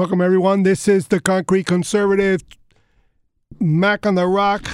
Welcome, everyone. This is the Concrete Conservative, Mac on the Rock,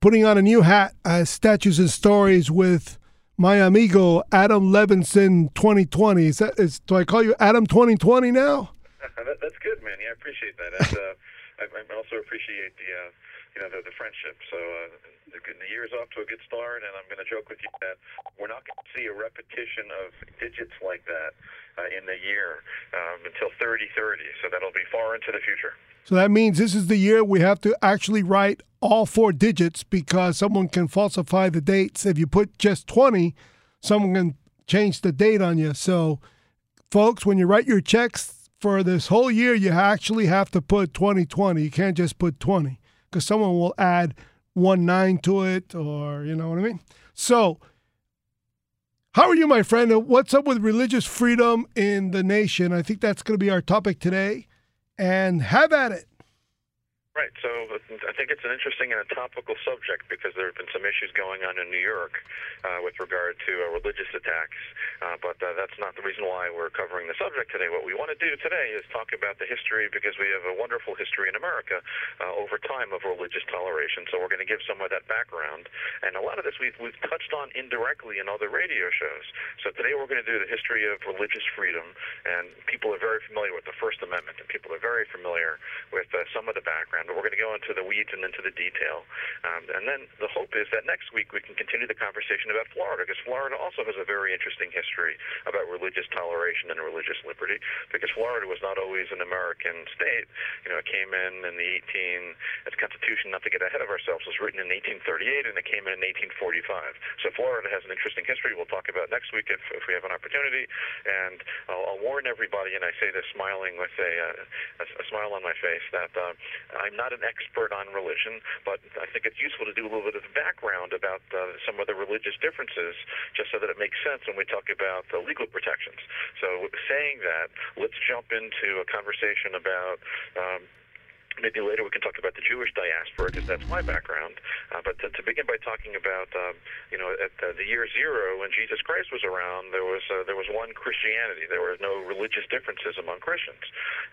putting on a new hat as Statutes and Stories with my amigo Adam Levinson 2020. Is that, is, do I call you Adam 2020 now? that, that's good, man. Yeah, I appreciate that. And, uh, I, I also appreciate the, uh, you know, the, the friendship. So uh, the, the year's off to a good start, and I'm going to joke with you that we're not going to see a repetition of digits like that uh, in the year um, until 3030. So that'll be far into the future. So that means this is the year we have to actually write all four digits because someone can falsify the dates. If you put just 20, someone can change the date on you. So, folks, when you write your checks for this whole year, you actually have to put 2020. You can't just put 20 because someone will add one nine to it or, you know what I mean? So, how are you, my friend? Uh, what's up with religious freedom in the nation? I think that's going to be our topic today. And have at it. Right. So I think it's an interesting and a topical subject because there have been some issues going on in New York uh, with regard to uh, religious attacks. Uh, but uh, that's not the reason why we're covering the subject today. What we want to do today is talk about the history because we have a wonderful history in America uh, over time of religious toleration. So we're going to give some of that background. And a lot of this we've, we've touched on indirectly in other radio shows. So today we're going to do the history of religious freedom. And people are very familiar with the First Amendment, and people are very familiar with uh, some of the background but we're going to go into the weeds and into the detail. Um, and then the hope is that next week we can continue the conversation about Florida, because Florida also has a very interesting history about religious toleration and religious liberty, because Florida was not always an American state. You know, it came in in the 18, its constitution, not to get ahead of ourselves, was written in 1838, and it came in in 1845. So Florida has an interesting history. We'll talk about next week if, if we have an opportunity. And I'll, I'll warn everybody, and I say this smiling with a, uh, a, a smile on my face, that uh, I'm I'm not an expert on religion, but I think it's useful to do a little bit of background about uh, some of the religious differences, just so that it makes sense when we talk about the legal protections. So, saying that, let's jump into a conversation about. Um, maybe later we can talk about the Jewish diaspora because that's my background. Uh, but to, to begin by talking about, um, you know, at the, the year zero when Jesus Christ was around, there was uh, there was one Christianity. There were no religious differences among Christians,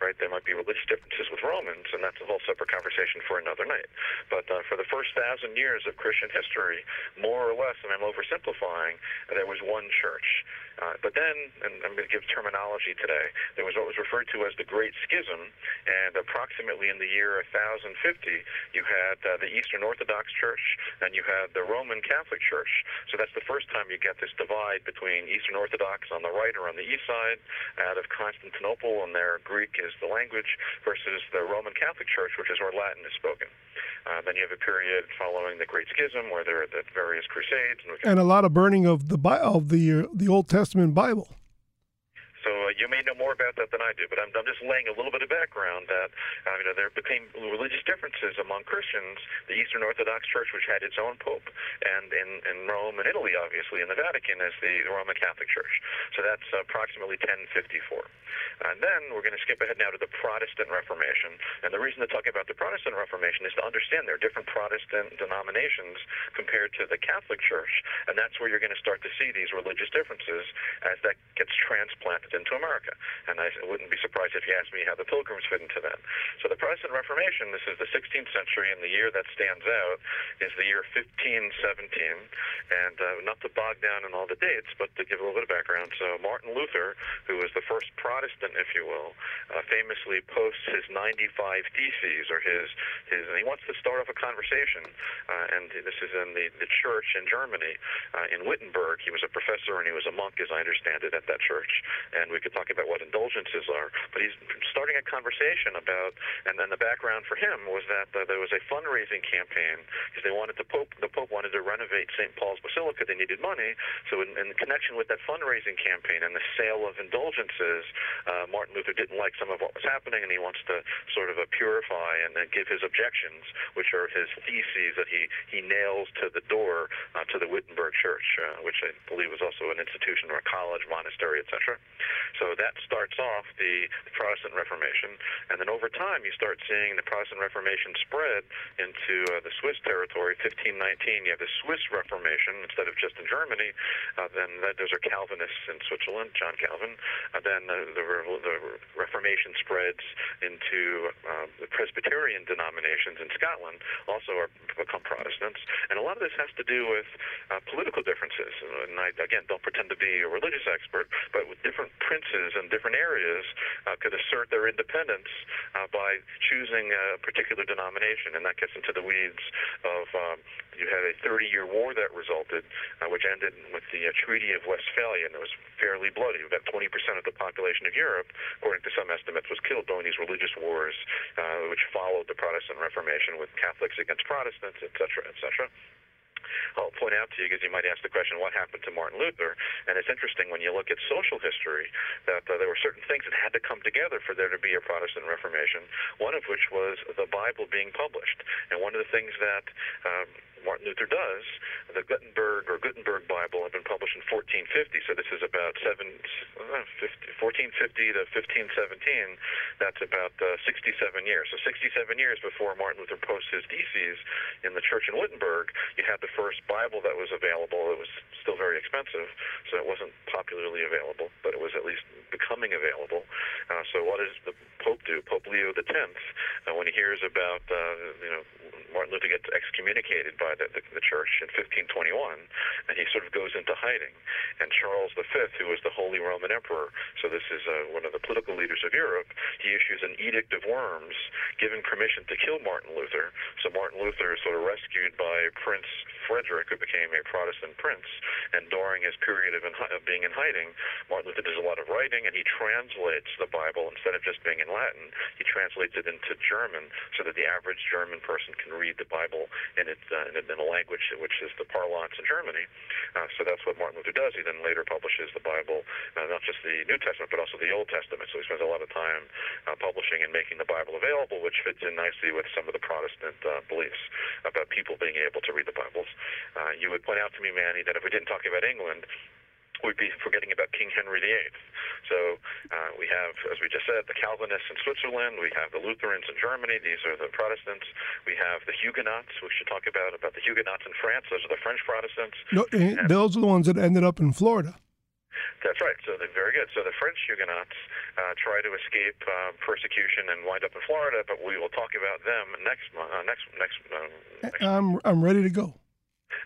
right? There might be religious differences with Romans, and that's a whole separate conversation for another night. But uh, for the first thousand years of Christian history, more or less, and I'm oversimplifying, there was one church. Uh, but then, and I'm going to give terminology today, there was what was referred to as the Great Schism, and approximately in the year 1050, you had uh, the Eastern Orthodox Church and you had the Roman Catholic Church. So that's the first time you get this divide between Eastern Orthodox on the right or on the east side, out of Constantinople, and their Greek is the language, versus the Roman Catholic Church, which is where Latin is spoken. Uh, then you have a period following the Great Schism where there are the various crusades and, and a lot of burning of the of the uh, the Old Testament Bible. So uh, you may know more about that than I do, but I'm, I'm just laying a little bit of background that uh, you know there became religious differences among Christians. The Eastern Orthodox Church, which had its own pope, and in, in Rome and Italy, obviously, in the Vatican, is the Roman Catholic Church. So that's approximately 1054. And then we're going to skip ahead now to the Protestant Reformation. And the reason to talk about the Protestant Reformation is to understand there are different Protestant denominations compared to the Catholic Church. And that's where you're going to start to see these religious differences as that gets transplanted into America. And I wouldn't be surprised if you asked me how the Pilgrims fit into that. So the Protestant Reformation, this is the 16th century, and the year that stands out is the year 1517. And uh, not to bog down in all the dates, but to give a little bit of background. So Martin Luther, who was the first Protestant if you will, uh, famously posts his 95 theses or his his, and he wants to start off a conversation. Uh, and this is in the the church in Germany, uh, in Wittenberg. He was a professor and he was a monk, as I understand it, at that church. And we could talk about what indulgences are, but he's starting a conversation about. And then the background for him was that uh, there was a fundraising campaign because they wanted the pope the pope wanted to renovate St. Paul's Basilica. They needed money, so in, in connection with that fundraising campaign and the sale of indulgences. Uh, Martin Luther didn't like some of what was happening, and he wants to sort of uh, purify and uh, give his objections, which are his theses that he, he nails to the door uh, to the Wittenberg Church, uh, which I believe was also an institution or a college, monastery, etc. So that starts off the Protestant Reformation, and then over time you start seeing the Protestant Reformation spread into uh, the Swiss territory. 1519, you have the Swiss Reformation instead of just in Germany. Uh, then those are Calvinists in Switzerland, John Calvin. Uh, then the, the, the, Reformation spreads into uh, the Presbyterian denominations in Scotland, also are become Protestants. And a lot of this has to do with uh, political differences. And I, again, don't pretend to be a religious expert, but with different princes in different areas uh, could assert their independence uh, by choosing a particular denomination, and that gets into the weeds of um, you had a 30-year war that resulted, uh, which ended with the uh, Treaty of Westphalia, and it was fairly bloody. About 20% of the population of Europe, according to some estimates, was killed during these religious wars, uh, which followed the Protestant Reformation with Catholics against Protestants, etc., etc. I'll point out to you because you might ask the question, what happened to Martin Luther? And it's interesting when you look at social history that uh, there were certain things that had to come together for there to be a Protestant Reformation. One of which was the Bible being published, and one of the things that um, Martin Luther does. The Gutenberg or Gutenberg Bible had been published in 1450, so this is about seven, uh, 50, 1450 to 1517. That's about uh, 67 years. So 67 years before Martin Luther posts his theses in the church in Wittenberg, you had the first Bible that was available. It was still very expensive, so it wasn't popularly available, but it was at least becoming available. Uh, so what does the Pope do? Pope Leo X, uh, when he hears about uh, you know Martin Luther gets excommunicated by the, the, the church in 1521, and he sort of goes into hiding. And Charles V, who was the Holy Roman Emperor, so this is uh, one of the political leaders of Europe, he issues an Edict of Worms giving permission to kill Martin Luther. So Martin Luther is sort of rescued by Prince Frederick, who became a Protestant prince. And during his period of, in, of being in hiding, Martin Luther does a lot of writing, and he translates the Bible instead of just being in Latin. He translates it into German so that the average German person can read the Bible in, it, uh, in, in a language which is the parlance in Germany. Uh, so that's what Martin Luther does. He then later publishes the Bible, uh, not just the New Testament, but also the Old Testament. So he spends a lot of time uh, publishing and making the Bible available, which fits in nicely with some of the Protestant uh, beliefs about people being able to read the Bibles. Uh, you would point out to me, Manny, that if we didn't talk about England, we'd be forgetting about King Henry VIII. So uh, we have, as we just said, the Calvinists in Switzerland. We have the Lutherans in Germany. These are the Protestants. We have the Huguenots. We should talk about about the Huguenots in France. Those are the French Protestants. No, eh, those are the ones that ended up in Florida. That's right. So they're very good. So the French Huguenots uh, try to escape uh, persecution and wind up in Florida, but we will talk about them next month. Uh, next next. Next I'm I'm ready to go.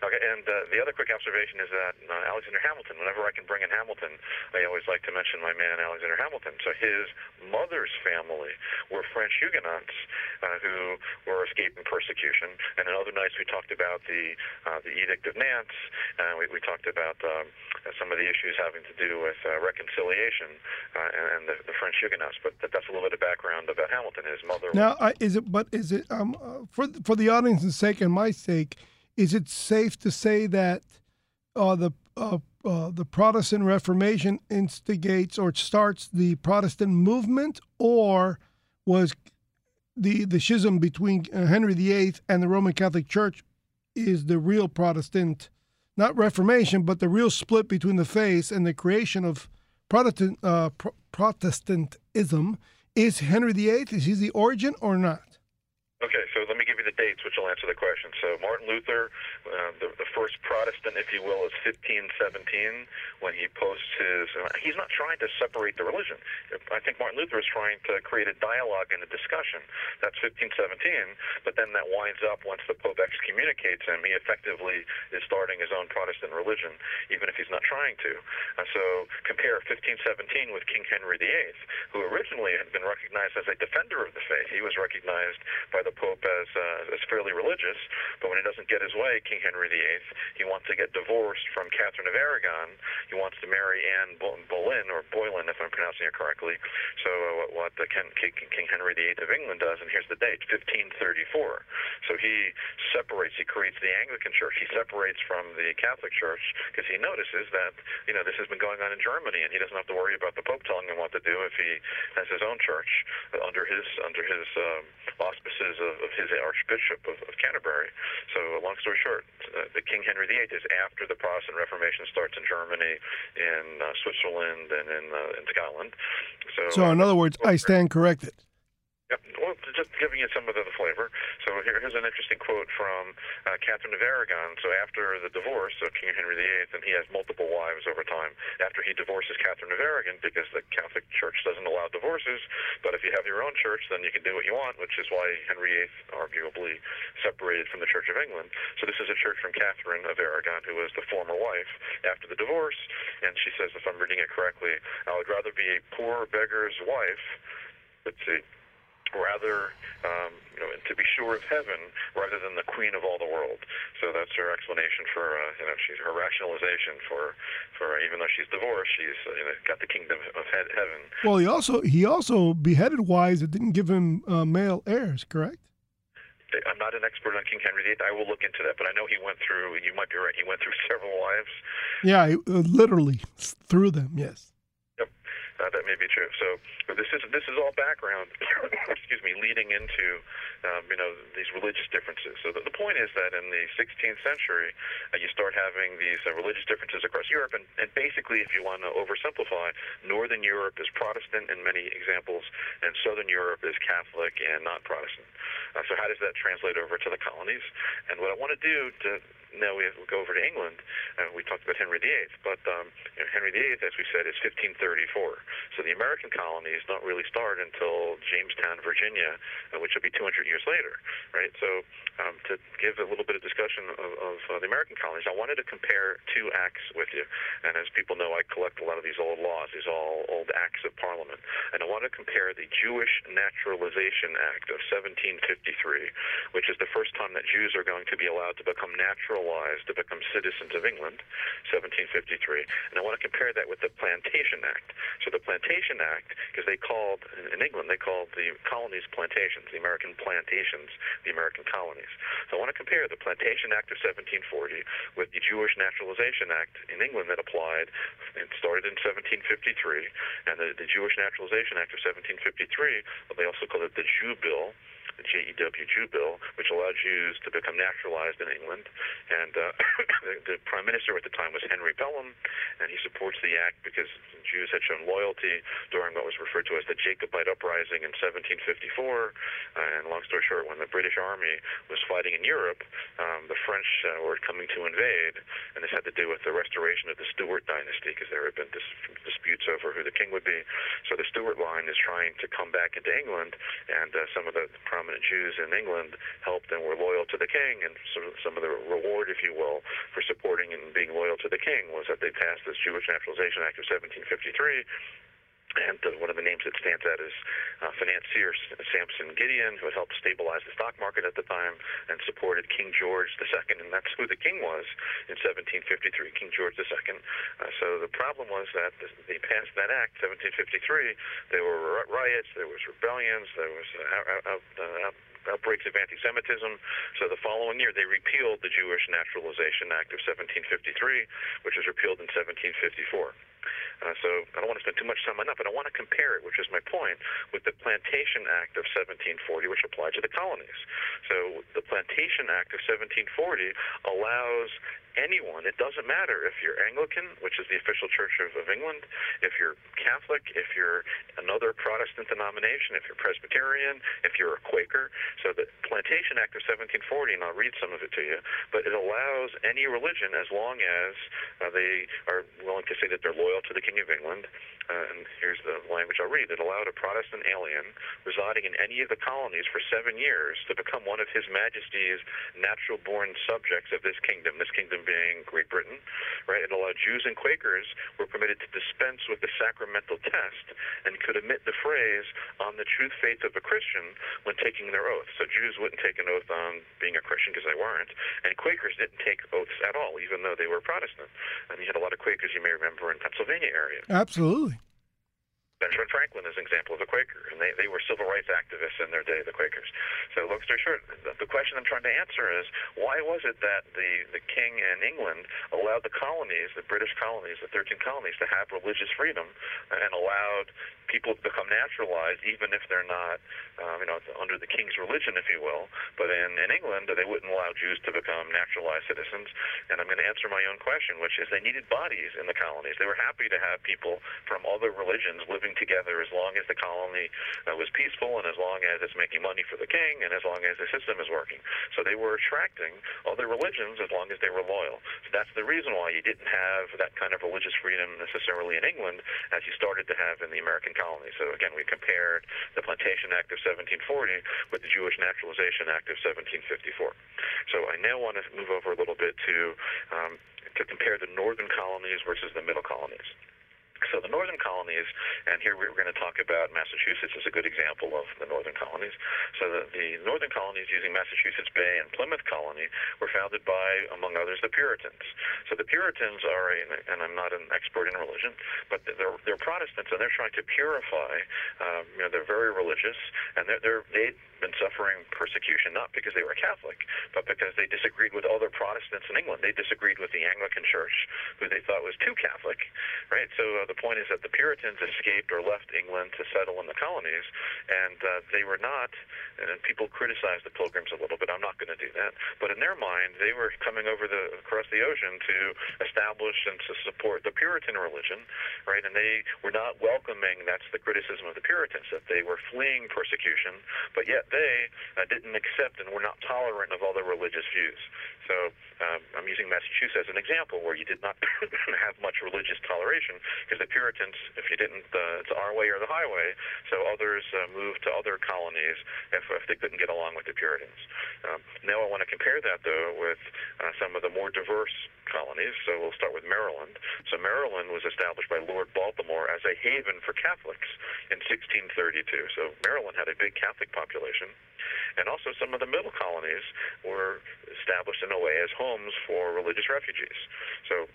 Okay, and uh, the other quick observation is that uh, Alexander Hamilton, whenever I can bring in Hamilton, I always like to mention my man Alexander Hamilton. So his mother's family were French Huguenots uh, who were escaping persecution. And in other nights we talked about the uh, the Edict of Nantes. Uh, we, we talked about um, some of the issues having to do with uh, reconciliation uh, and, and the, the French Huguenots. But that's a little bit of background about Hamilton. His mother. Now, is it? But is it? Um, uh, for for the audience's sake and my sake is it safe to say that uh, the uh, uh, the Protestant Reformation instigates or starts the Protestant movement, or was the the schism between Henry VIII and the Roman Catholic Church is the real Protestant, not Reformation, but the real split between the faiths and the creation of Protestant uh, Pro- Protestantism? Is Henry VIII is he the origin or not? Okay, so let me give you the dates, which will answer the question. So Martin Luther, uh, the, the first Protestant, if you will, is 1517 when he posts his. Uh, he's not trying to separate the religion. I think Martin Luther is trying to create a dialogue and a discussion. That's 1517, but then that winds up once the Pope excommunicates him. He effectively is starting his own Protestant religion, even if he's not trying to. Uh, so compare 1517 with King Henry VIII, who originally had been recognized as a defender of the faith. He was recognized by the Pope as uh, as fairly religious, but when he doesn't get his way, King Henry VIII, he wants to get divorced from Catherine of Aragon. He wants to marry Anne Boleyn or Boleyn, if I'm pronouncing it correctly. So uh, what, what the King, King Henry VIII of England does, and here's the date, 1534. So he separates, he creates the Anglican Church. He separates from the Catholic Church because he notices that you know this has been going on in Germany, and he doesn't have to worry about the Pope telling him what to do if he has his own church under his under his um, auspices of, of his Archbishop of, of Canterbury. So, long story short, uh, the King Henry VIII is after the Protestant Reformation starts in Germany, in uh, Switzerland, and in uh, in Scotland. So, So, in other words, I stand corrected. Yep. Well, just giving you some of the flavor. So here, here's an interesting quote from uh, Catherine of Aragon. So after the divorce of King Henry VIII, and he has multiple wives over time. After he divorces Catherine of Aragon, because the Catholic Church doesn't allow divorces, but if you have your own church, then you can do what you want, which is why Henry VIII arguably separated from the Church of England. So this is a church from Catherine of Aragon, who was the former wife after the divorce, and she says, if I'm reading it correctly, I would rather be a poor beggar's wife. Let's see rather, um, you know, to be sure of heaven rather than the queen of all the world. So that's her explanation for, uh, you know, she's her rationalization for, for even though she's divorced, she's uh, you know got the kingdom of he- heaven. Well, he also he also beheaded wives that didn't give him uh, male heirs, correct? I'm not an expert on King Henry VIII. I will look into that, but I know he went through. You might be right. He went through several wives. Yeah, he, uh, literally through them. Yes. Yep, uh, that may be true. So but this is this is all background. excuse me, leading into um, you know these religious differences. So the, the point is that in the 16th century, uh, you start having these uh, religious differences across Europe, and, and basically, if you want to oversimplify, Northern Europe is Protestant in many examples, and Southern Europe is Catholic and not Protestant. Uh, so how does that translate over to the colonies? And what I want to do to now we go over to England. Uh, we talked about Henry VIII, but um, you know, Henry VIII, as we said, is 1534. So the American colonies don't really start until Jamestown, Virginia, uh, which will be 200 years later, right? So um, to give a little bit of discussion of, of uh, the American colonies, I wanted to compare two acts with you. And as people know, I collect a lot of these old laws, these all old acts of Parliament, and I want to compare the Jewish Naturalization Act of 1753, which is the first time that Jews are going to be allowed to become naturalized to become citizens of England, 1753. And I want to compare that with the Plantation Act. So the Plantation Act, because they called, in England, they called the colonies plantations, the American plantations, the American colonies. So I want to compare the Plantation Act of 1740 with the Jewish Naturalization Act in England that applied, it started in 1753, and the, the Jewish Naturalization Act of 1753, well, they also called it the Jew Bill, the JEW Jew Bill, which allowed Jews to become naturalized in England. And uh, the, the prime minister at the time was Henry Pelham, and he supports the act because Jews had shown loyalty during what was referred to as the Jacobite uprising in 1754. Uh, and long story short, when the British Army was fighting in Europe, um, the French uh, were coming to invade, and this had to do with the restoration of the Stuart dynasty because there had been dis- disputes over who the king would be. So the Stuart line is trying to come back into England, and uh, some of the prominent Jews in England helped and were loyal to the king, and sort of some of the reward, if you will, for supporting and being loyal to the king was that they passed this Jewish Naturalization Act of 1753 and one of the names that stands out is uh, financier Samson Gideon, who had helped stabilize the stock market at the time and supported King George II, and that's who the king was in 1753, King George II. Uh, so the problem was that they passed that act, 1753. There were riots, there was rebellions, there was uh, out, uh, out, outbreaks of anti-Semitism. So the following year, they repealed the Jewish Naturalization Act of 1753, which was repealed in 1754. Uh, so I don't want to spend too much time on that, but I want to compare it, which is my point, with the Plantation Act of 1740, which applied to the colonies. So the Plantation Act of 1740 allows anyone. It doesn't matter if you're Anglican, which is the official church of, of England, if you're Catholic, if you're another Protestant denomination, if you're Presbyterian, if you're a Quaker. So the Plantation Act of 1740, and I'll read some of it to you, but it allows any religion as long as uh, they are willing to say that they're loyal to the King of England. And here's the language I'll read. It allowed a Protestant alien residing in any of the colonies for seven years to become one of His Majesty's natural born subjects of this kingdom, this kingdom being Great Britain. Right? It allowed Jews and Quakers were permitted to dispense with the sacramental test and could omit the phrase on the truth faith of a Christian when taking their oath. So Jews wouldn't take an oath on being a Christian because they weren't, and Quakers didn't take oaths at all, even though they were Protestant. And you had a lot of Quakers, you may remember, in Pennsylvania area. Absolutely. Benjamin Franklin is an example of a Quaker, and they, they were civil rights activists in their day, the Quakers. So, long story short, the, the question I'm trying to answer is why was it that the, the king in England allowed the colonies, the British colonies, the 13 colonies, to have religious freedom and allowed people to become naturalized, even if they're not, um, you know, under the king's religion, if you will. But in, in England, they wouldn't allow Jews to become naturalized citizens. And I'm going to answer my own question, which is they needed bodies in the colonies. They were happy to have people from other religions living living together as long as the colony uh, was peaceful and as long as it's making money for the king and as long as the system is working. So they were attracting other religions as long as they were loyal. So that's the reason why you didn't have that kind of religious freedom necessarily in England as you started to have in the American colonies. So again, we compared the Plantation Act of 1740 with the Jewish Naturalization Act of 1754. So I now want to move over a little bit to um, to compare the northern colonies versus the middle colonies. So the northern colonies, here we're going to talk about Massachusetts as a good example of the northern colonies. So the, the northern colonies using Massachusetts Bay and Plymouth Colony were founded by, among others, the Puritans. So the Puritans are, a, and I'm not an expert in religion, but they're, they're Protestants, and they're trying to purify. Um, you know, they're very religious, and they're, they're they been suffering persecution not because they were Catholic, but because they disagreed with other Protestants in England. They disagreed with the Anglican Church, who they thought was too Catholic, right? So uh, the point is that the Puritans escaped or left England to settle in the colonies, and uh, they were not. And people criticize the Pilgrims a little bit. I'm not going to do that, but in their mind, they were coming over the across the ocean to establish and to support the Puritan religion, right? And they were not welcoming. That's the criticism of the Puritans that they were fleeing persecution, but yet they uh, didn't accept and were not tolerant of other religious views. So um, I'm using Massachusetts as an example where you did not have much religious toleration because the Puritans, if you didn't, uh, our way or the highway. So others uh, moved to other colonies if, if they couldn't get along with the Puritans. Um, now I want to compare that though with uh, some of the more diverse colonies. So we'll start with Maryland. So Maryland was established by Lord Baltimore as a haven for Catholics in 1632. So Maryland had a big Catholic population. And also some of the middle colonies were established in a way as homes for religious refugees. So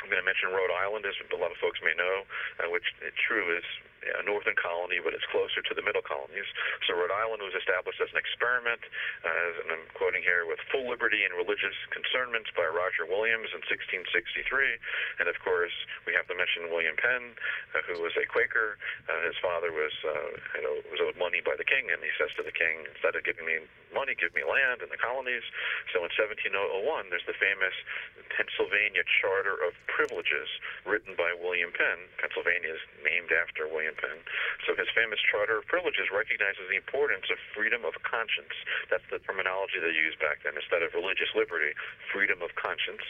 I'm going to mention Rhode Island, as a lot of folks may know, uh, which uh, true is a northern colony, but it's closer to the middle colonies. So Rhode Island was established as an experiment, uh, and I'm quoting here, with full liberty and religious concernments by Roger Williams in 1663. And of course, we have to mention William Penn, uh, who was a Quaker. Uh, his father was, uh, you know, was owed money by the king, and he says to the king, instead of giving me money, give me land in the colonies. So in 1701, there's the famous Pennsylvania Charter of Privileges written by William Penn. Pennsylvania is named after William So his famous Charter of Privileges recognizes the importance of freedom of conscience. That's the terminology they used back then. Instead of religious liberty, freedom of conscience.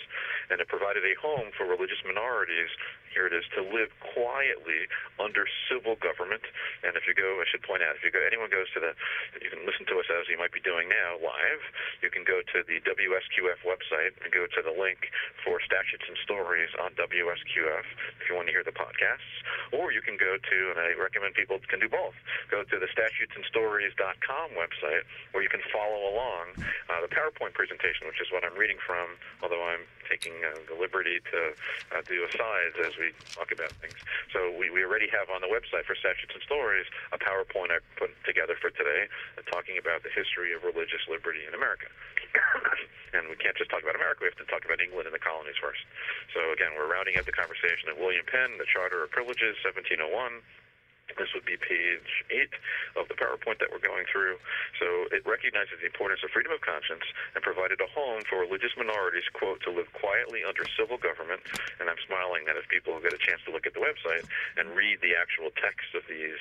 And it provided a home for religious minorities, here it is, to live quietly under civil government. And if you go, I should point out, if you go, anyone goes to the, you can listen to us as you might be doing now live. You can go to the WSQF website and go to the link for statutes and stories on WSQF if you want to hear the podcasts. Or you can go to and I recommend people can do both. Go to the statutes and statutesandstories.com website where you can follow along uh, the PowerPoint presentation, which is what I'm reading from, although I'm taking uh, the liberty to uh, do asides as we talk about things. So we, we already have on the website for Statutes and Stories a PowerPoint I put together for today uh, talking about the history of religious liberty in America. and we can't just talk about America, we have to talk about England and the colonies first. So again, we're rounding out the conversation at William Penn, the Charter of Privileges, 1701. This would be page eight of the PowerPoint that we're going through. So it recognizes the importance of freedom of conscience and provided a home for religious minorities, quote, to live quietly under civil government. And I'm smiling that if people get a chance to look at the website and read the actual text of these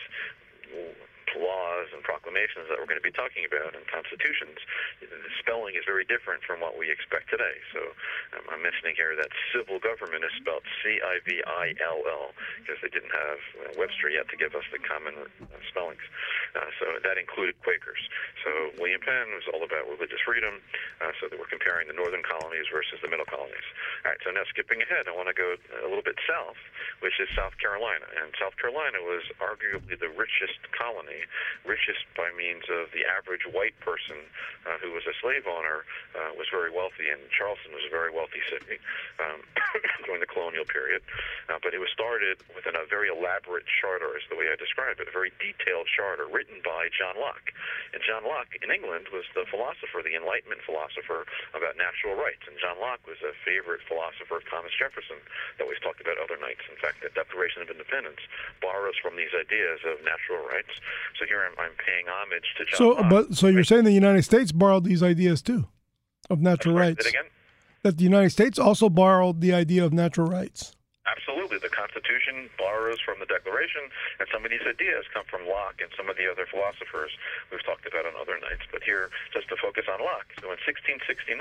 laws and proclamations that we're going to be talking about and constitutions, the spelling is very different from what we expect today. So um, I'm mentioning here that civil government is spelled C-I-V-I-L-L because they didn't have uh, Webster yet to give us the common uh, spellings. Uh, so that included Quakers. So William Penn was all about religious freedom. Uh, so that we're comparing the northern colonies versus the middle colonies. All right. So now skipping ahead, I want to go a little bit south, which is South Carolina. And South Carolina was arguably the richest colony richest by means of the average white person uh, who was a slave owner uh, was very wealthy, and Charleston was a very wealthy city um, during the colonial period. Uh, but it was started within a very elaborate charter, is the way I describe it, a very detailed charter written by John Locke. And John Locke in England was the philosopher, the Enlightenment philosopher about natural rights. And John Locke was a favorite philosopher of Thomas Jefferson that we've talked about other nights. In fact, the Declaration of Independence borrows from these ideas of natural rights. So here I'm, I'm paying homage to John So, Locke. but so you're saying the United States borrowed these ideas too, of natural rights. say it again? That the United States also borrowed the idea of natural rights. Absolutely. The Constitution borrows from the Declaration, and some of these ideas come from Locke and some of the other philosophers we've talked about on other nights. But here, just to focus on Locke. So in 1669,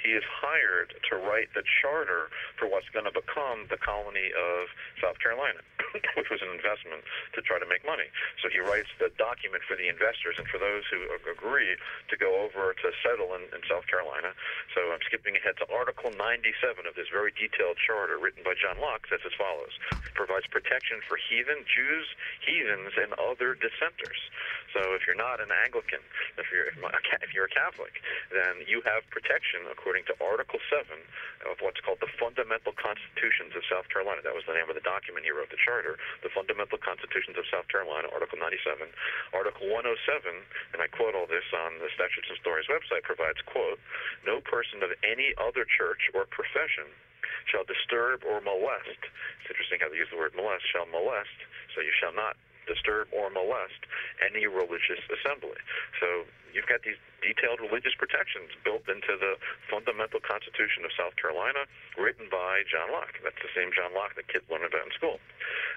he is hired to write the charter for what's going to become the colony of South Carolina, which was an investment to try to make money. So he writes the document for the investors and for those who agree to go over to settle in, in South Carolina. So I'm skipping ahead to Article 97 of this very detailed charter written by John Locke says as follows provides protection for heathen, Jews, heathens, and other dissenters. So if you're not an Anglican, if you're if you're a Catholic, then you have protection according to Article 7 of what's called the Fundamental Constitutions of South Carolina. That was the name of the document he wrote, the charter, the Fundamental Constitutions of South Carolina, Article 97. Article 107, and I quote all this on the Statutes and Stories website, provides, quote, no person of any other church or profession shall disturb or molest. It's interesting how they use the word molest. Shall molest. So you shall not disturb or molest any religious assembly. So you've got these detailed religious protections built into the fundamental Constitution of South Carolina, written by John Locke. That's the same John Locke that kids learn about in school.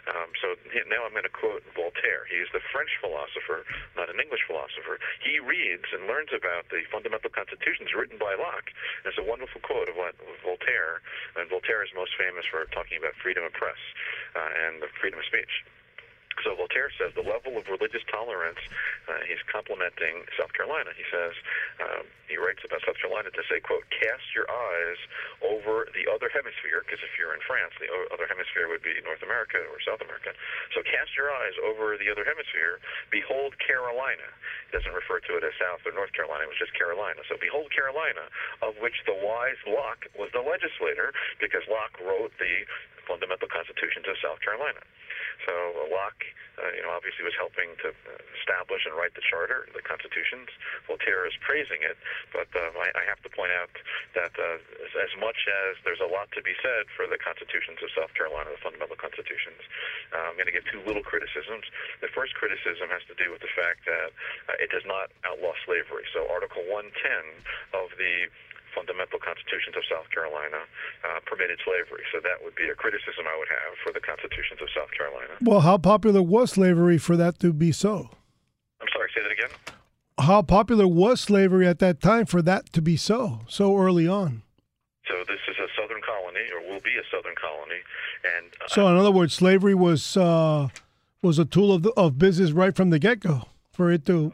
Um, so now I'm going to quote Voltaire. He's the French philosopher, not an English philosopher. He reads and learns about the fundamental constitutions written by Locke. There's a wonderful quote of what Voltaire, and Voltaire is most famous for talking about freedom of press uh, and the freedom of speech. So Voltaire says the level of religious tolerance, uh, he's complimenting South Carolina. He says, um, he writes about South Carolina to say, quote, cast your eyes over the other hemisphere, because if you're in France, the other hemisphere would be North America or South America. So cast your eyes over the other hemisphere. Behold Carolina. He doesn't refer to it as South or North Carolina, it was just Carolina. So behold Carolina, of which the wise Locke was the legislator, because Locke wrote the fundamental constitutions of South Carolina. So Locke, uh, you know, obviously was helping to establish and write the charter, the constitutions. Voltaire is praising it, but uh, I, I have to point out that uh, as, as much as there's a lot to be said for the constitutions of South Carolina, the fundamental constitutions, uh, I'm going to give two little criticisms. The first criticism has to do with the fact that uh, it does not outlaw slavery. So Article 110 of the fundamental constitutions of South Carolina uh, permitted slavery. So that would be a criticism I would have for the constitutions of South Carolina. Well, how popular was slavery for that to be so? I'm sorry, say that again. How popular was slavery at that time for that to be so, so early on? So this is a southern colony, or will be a southern colony, and uh, So, in other words, slavery was uh, was a tool of the, of business right from the get go. For it to,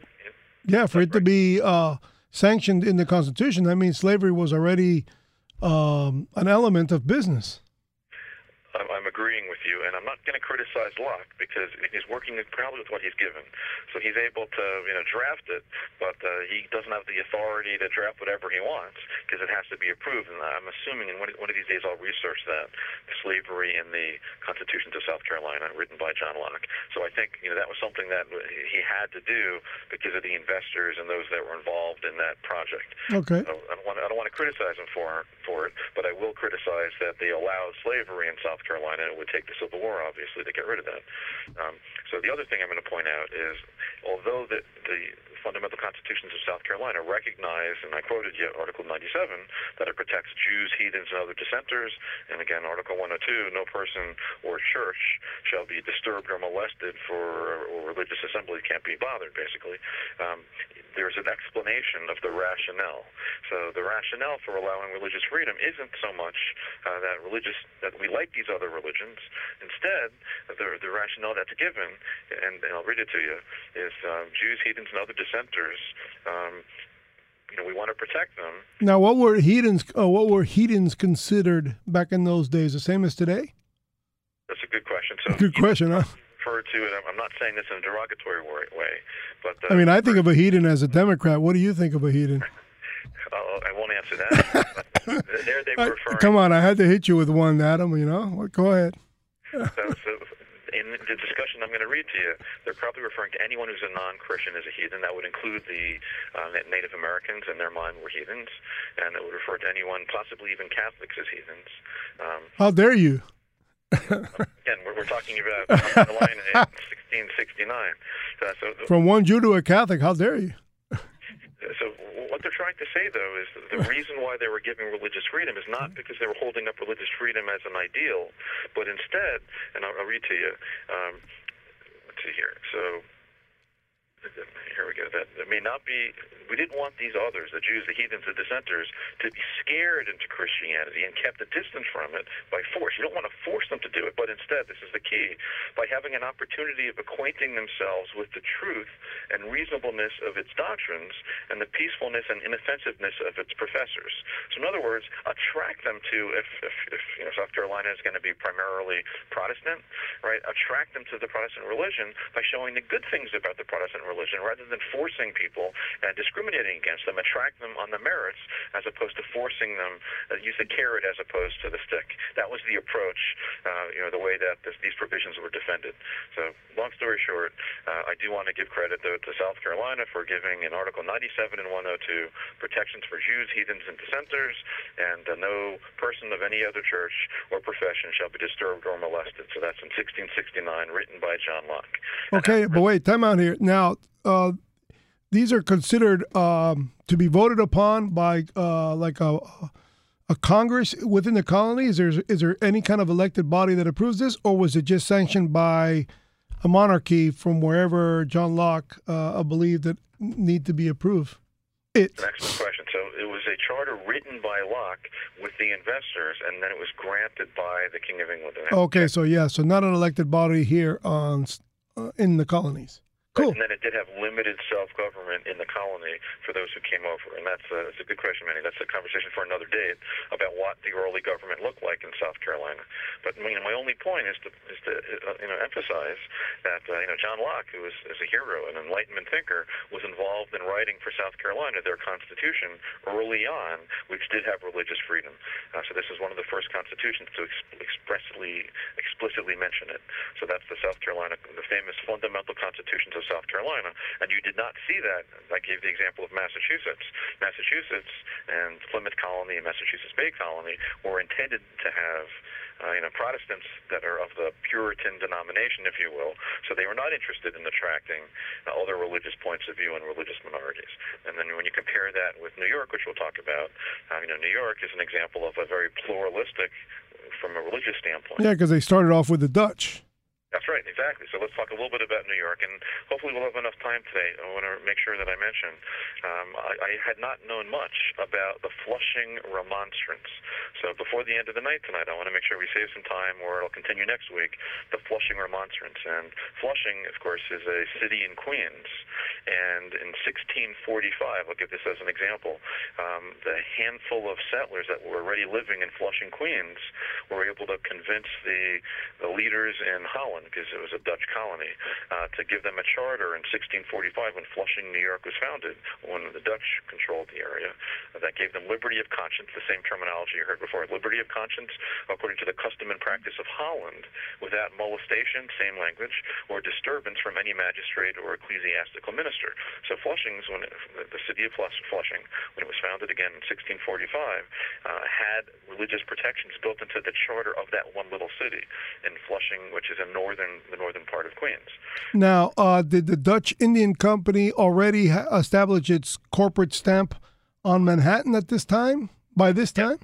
yeah, for it to be uh, sanctioned in the Constitution, that means slavery was already um, an element of business. I'm, I'm agreeing with you, and I'm not going to criticize Locke because he's working probably with what he's given. So he's able to, you know, draft it, but uh, he doesn't have the authority to draft whatever he wants because it has to be approved. And I'm assuming, and one, of- one of these days I'll research that slavery in the constitutions of South Carolina, written by John Locke. So I think, you know, that was something that he had to do because of the investors and those that were involved in that project. Okay. So I don't want to, I don't want to criticize him for for it, but I will criticize that they allowed slavery in South Carolina. It would take the Civil War, obviously, to get rid of that. Um, so the other thing I'm going to point out is, although the, the fundamental constitutions of South Carolina recognize, and I quoted you Article 97, that it protects Jews, heathens, and other dissenters, and again Article 102, no person or church shall be disturbed or molested for or religious assembly can't be bothered, basically. Um, there's an explanation of the rationale. So the rationale for allowing religious freedom isn't so much uh, that religious that we like these other religions. Instead, the the rationale that's given, and, and I'll read it to you, is um, Jews, heathens, and other dissenters. Um, you know, we want to protect them. Now, what were heathens? Uh, what were heathens considered back in those days? The same as today? That's a good question. So Good question, huh? to. I'm- not saying this in a derogatory way, but uh, I mean, I think of a heathen as a Democrat. What do you think of a heathen? Uh, won't answer that. there they were. Come on, I had to hit you with one, Adam. You know, go ahead. So, so in the discussion I'm going to read to you, they're probably referring to anyone who's a non-Christian as a heathen. That would include the uh, Native Americans, in their mind were heathens, and it would refer to anyone, possibly even Catholics, as heathens. Um, How dare you? again, we're, we're talking about North Carolina in 1669. Uh, so From one Jew to a Catholic, how dare you? So what they're trying to say, though, is the reason why they were giving religious freedom is not because they were holding up religious freedom as an ideal, but instead, and I'll, I'll read to you. Um, let's see here. So here we go. That, that may not be. We didn't want these others, the Jews, the heathens, the dissenters, to be scared into Christianity and kept a distance from it by force. You don't want to force them to do it, but instead, this is the key, by having an opportunity of acquainting themselves with the truth and reasonableness of its doctrines and the peacefulness and inoffensiveness of its professors. So, in other words, attract them to if, if, if you know South Carolina is going to be primarily Protestant, right? Attract them to the Protestant religion by showing the good things about the Protestant religion rather than forcing people and discriminating against them, attract them on the merits as opposed to forcing them, uh, use the carrot as opposed to the stick. That was the approach, uh, you know, the way that this, these provisions were defended. So, long story short, uh, I do want to give credit though to South Carolina for giving in Article 97 and 102 protections for Jews, heathens, and dissenters, and uh, no person of any other church or profession shall be disturbed or molested. So that's in 1669, written by John Locke. Okay, but wait, time out here. Now, uh, these are considered um, to be voted upon by uh, like a a Congress within the colonies. Is there, is there any kind of elected body that approves this, or was it just sanctioned by a monarchy from wherever John Locke uh, believed that need to be approved? It. Excellent question. So it was a charter written by Locke with the investors, and then it was granted by the King of England. Okay, so yeah, so not an elected body here on uh, in the colonies. Cool. And then it did have limited self-government in the colony for those who came over, and that's a, that's a good question, Manny. That's a conversation for another day about what the early government looked like in South Carolina. But you know, my only point is to is to uh, you know emphasize that uh, you know John Locke, who is, is a hero, an Enlightenment thinker, was involved in writing for South Carolina their constitution early on, which did have religious freedom. Uh, so this is one of the first constitutions to ex- expressly explicitly mention it. So that's the South Carolina, the famous fundamental constitution of South Carolina, and you did not see that. I gave the example of Massachusetts. Massachusetts and Plymouth Colony and Massachusetts Bay Colony were intended to have uh, you know, Protestants that are of the Puritan denomination, if you will. So they were not interested in attracting uh, other religious points of view and religious minorities. And then when you compare that with New York, which we'll talk about, uh, you know, New York is an example of a very pluralistic, from a religious standpoint. Yeah, because they started off with the Dutch. That's right, exactly. So let's talk a little bit about New York, and hopefully we'll have enough time today. I want to make sure that I mention um, I, I had not known much about the Flushing Remonstrance. So before the end of the night tonight, I want to make sure we save some time, or it'll continue next week. The Flushing Remonstrance, and Flushing, of course, is a city in Queens, and in 1645, I'll give this as an example, um, the handful of settlers that were already living in Flushing, Queens, were able to convince the the leaders in Holland because it was a Dutch colony, uh, to give them a charter in 1645 when Flushing, New York was founded, when the Dutch controlled the area. That gave them liberty of conscience, the same terminology you heard before. Liberty of conscience, according to the custom and practice of Holland, without molestation, same language, or disturbance from any magistrate or ecclesiastical minister. So Flushing's, when it, the city of Flushing, when it was founded again in 1645, uh, had religious protections built into the charter of that one little city. In Flushing, which is in northern northern the northern part of Queens. Now, uh, did the Dutch Indian Company already ha- establish its corporate stamp on Manhattan at this time? By this time?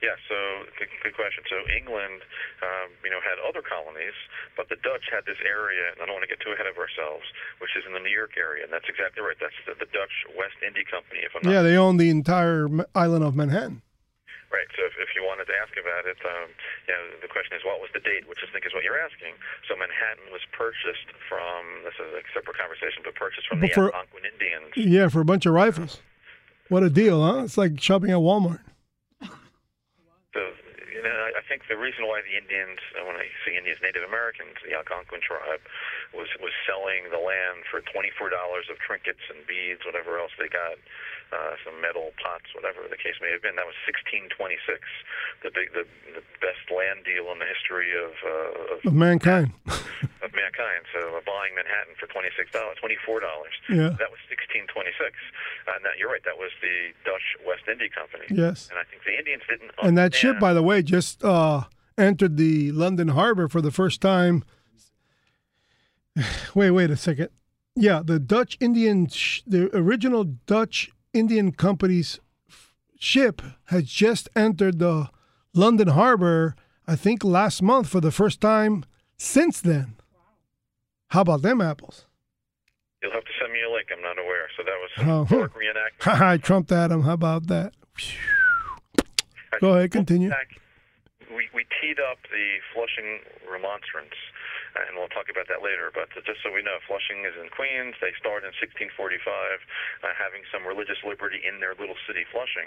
Yeah, so good, good question. So England, um, you know, had other colonies, but the Dutch had this area, and I don't want to get too ahead of ourselves, which is in the New York area, and that's exactly right. That's the, the Dutch West India Company. If I'm yeah, they own the entire island of Manhattan. Right. So if, if you wanted to ask about it, um, you know, the question is what was the date, which I think is what you're asking. So Manhattan was purchased from this is a separate conversation, but purchased from but the for, Algonquin Indians. Yeah, for a bunch of rifles. What a deal, huh? It's like shopping at Walmart. So you know, I think the reason why the Indians, when I say Indians, Native Americans, the Algonquin tribe, was was selling the land for twenty four dollars of trinkets and beads, whatever else they got uh, some metal pots, whatever the case may have been. That was 1626, the big, the, the best land deal in the history of uh, of, of mankind. of mankind. So uh, buying Manhattan for twenty six dollars, twenty four dollars. Yeah. That was 1626. Uh, now you're right. That was the Dutch West India Company. Yes. And I think the Indians didn't. And that ship, by the way, just uh, Uh, entered the London harbor for the first time. Wait, wait a second. Yeah, the Dutch Indian, sh- the original Dutch Indian company's f- ship has just entered the London harbor, I think last month for the first time since then. How about them apples? You'll have to send me a link. I'm not aware. So that was Oh, reenactment. I trumped him. How about that? Go ahead, continue. Back, we, we teed up the Flushing remonstrance, and we'll talk about that later. But just so we know, Flushing is in Queens. They start in 1645, uh, having some religious liberty in their little city, Flushing.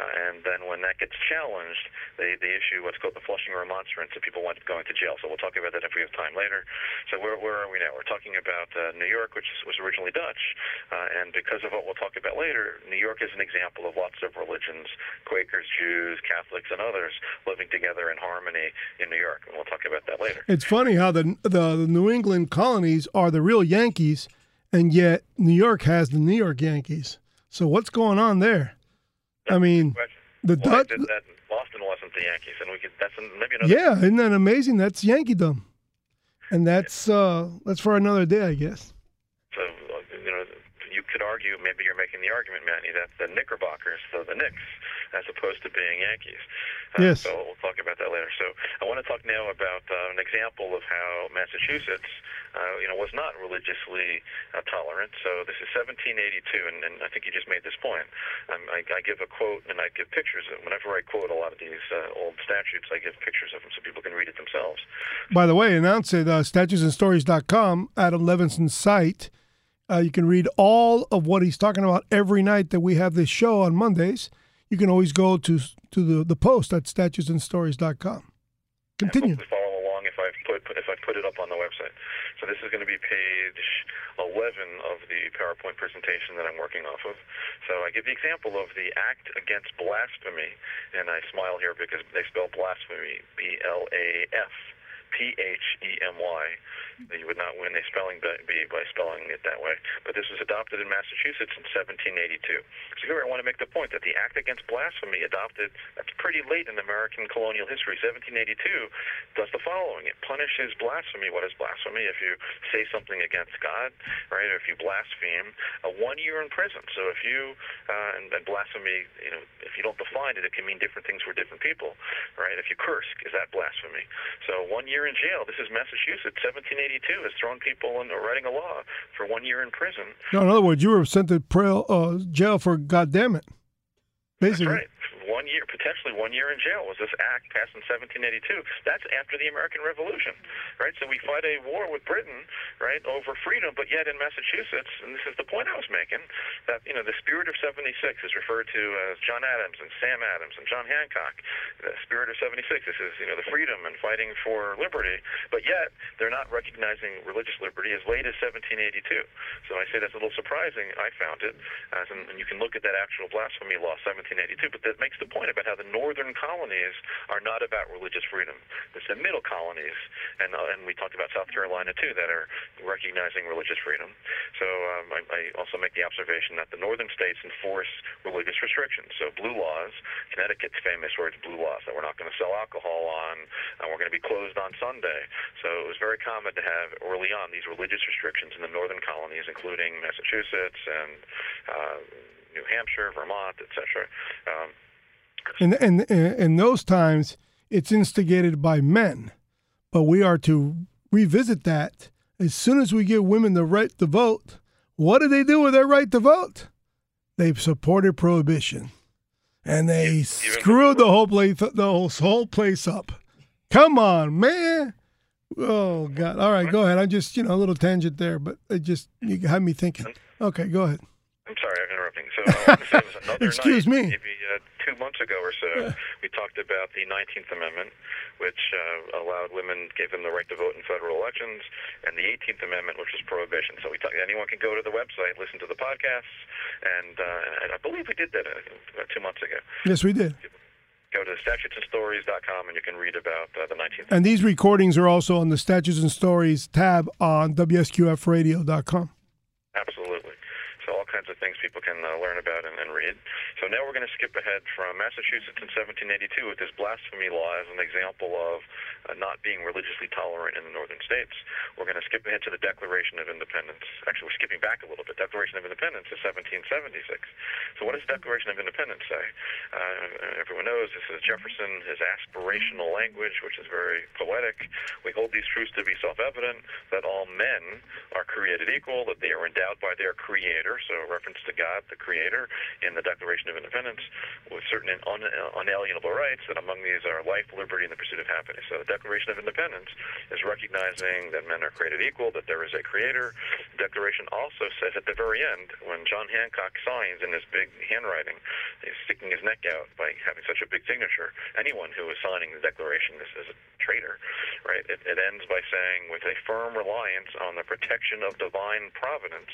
Uh, and then when that gets challenged, they, they issue what's called the Flushing remonstrance, and people wind up going to jail. So we'll talk about that if we have time later. So where, where are we now? We're talking about uh, New York, which was originally Dutch, uh, and because of what we'll talk about later, New York is an example of lots of religions, Quakers, Jews, Catholics, and others living together in harmony in New York, and we'll talk about that later. It's funny how the, the the New England colonies are the real Yankees, and yet New York has the New York Yankees. So what's going on there? I mean, the Dutch. that Boston wasn't the Yankees, and we could that's maybe another. Yeah, isn't that amazing? That's Yankeedom, and that's uh that's for another day, I guess. So uh, you know, you could argue maybe you're making the argument, Manny, that the Knickerbockers, so the Knicks, as opposed to being Yankees. Uh, Yes. So we'll talk about that later. So I want to talk now about uh, an example of how Massachusetts, uh, you know, was not religiously uh, tolerant. So this is 1782, and, and I think you just made this point. Um, I, I give a quote and I give pictures. of Whenever I quote a lot of these uh, old statutes, I give pictures of them so people can read it themselves. By the way, announce it uh, statutesandstories.com, Adam Levinson's site. Uh, you can read all of what he's talking about every night that we have this show on Mondays. You can always go to to the, the post at statutesandstories.com. Continue. Hopefully follow along if I put if I put it up on the website. So this is going to be page 11 of the PowerPoint presentation that I'm working off of. So I give the example of the Act Against Blasphemy, and I smile here because they spell blasphemy B L A F P H E M Y. You would not win a spelling bee by spelling it that way. But this was adopted in Massachusetts in 1782. So here I want to make the point that the Act Against Blasphemy adopted, that's pretty late in American colonial history, 1782, does the following. It punishes blasphemy. What is blasphemy? If you say something against God, right, or if you blaspheme, a one year in prison. So if you, uh, and, and blasphemy, you know, if you don't define it, it can mean different things for different people, right? If you curse, is that blasphemy? So one year in jail. This is Massachusetts, 1782, has thrown people in, writing a law for one year in prison. No, in other words, you were sent to pre- uh, jail for goddamn it. Basically. That's right. One year, potentially one year in jail was this act passed in 1782. That's after the American Revolution, right? So we fight a war with Britain, right, over freedom, but yet in Massachusetts, and this is the point I was making, that, you know, the spirit of 76 is referred to as John Adams and Sam Adams and John Hancock. The spirit of 76, this is, you know, the freedom and fighting for liberty, but yet they're not recognizing religious liberty as late as 1782. So I say that's a little surprising. I found it, as in, and you can look at that actual blasphemy law, 1782, but that makes the point about how the northern colonies are not about religious freedom. It's the middle colonies, and uh, and we talked about South Carolina too, that are recognizing religious freedom. So um, I, I also make the observation that the northern states enforce religious restrictions. So blue laws, Connecticut's famous for its blue laws that we're not going to sell alcohol on, and we're going to be closed on Sunday. So it was very common to have early on these religious restrictions in the northern colonies, including Massachusetts and uh, New Hampshire, Vermont, etc. Um, And and in those times, it's instigated by men, but we are to revisit that as soon as we give women the right to vote. What do they do with their right to vote? They've supported prohibition, and they screwed the whole place the whole, whole place up. Come on, man. Oh God! All right, go ahead. I'm just you know a little tangent there, but it just you had me thinking. Okay, go ahead. I'm sorry, I'm interrupting. So I want to say it was another Excuse night, me. maybe uh, two months ago or so, we talked about the 19th Amendment, which uh, allowed women, gave them the right to vote in federal elections, and the 18th Amendment, which was prohibition. So we talk, anyone can go to the website, listen to the podcasts, and, uh, and I believe we did that uh, two months ago. Yes, we did. Go to statutesandstories.com and you can read about uh, the 19th. And these recordings are also on the Statutes and Stories tab on WSQFradio.com. Absolutely. So all kinds of things people can uh, learn about and, and read. So now we're going to skip ahead from Massachusetts in 1782 with this blasphemy law as an example of uh, not being religiously tolerant in the northern states. We're going to skip ahead to the Declaration of Independence. Actually, we're skipping back a little bit. Declaration of Independence is 1776. So what does the Declaration of Independence say? Uh, everyone knows this is Jefferson, his aspirational language, which is very poetic. We hold these truths to be self-evident that all men are created equal, that they are endowed by their Creator, so a reference to God, the Creator, in the Declaration of Independence, with certain un- unalienable rights, and among these are life, liberty, and the pursuit of happiness. So Declaration of Independence is recognizing that men are created equal, that there is a Creator. The Declaration also says at the very end, when John Hancock signs in his big handwriting, he's sticking his neck out by having such a big signature. Anyone who is signing the Declaration is, is a traitor, right? It, it ends by saying, with a firm reliance on the protection of divine providence,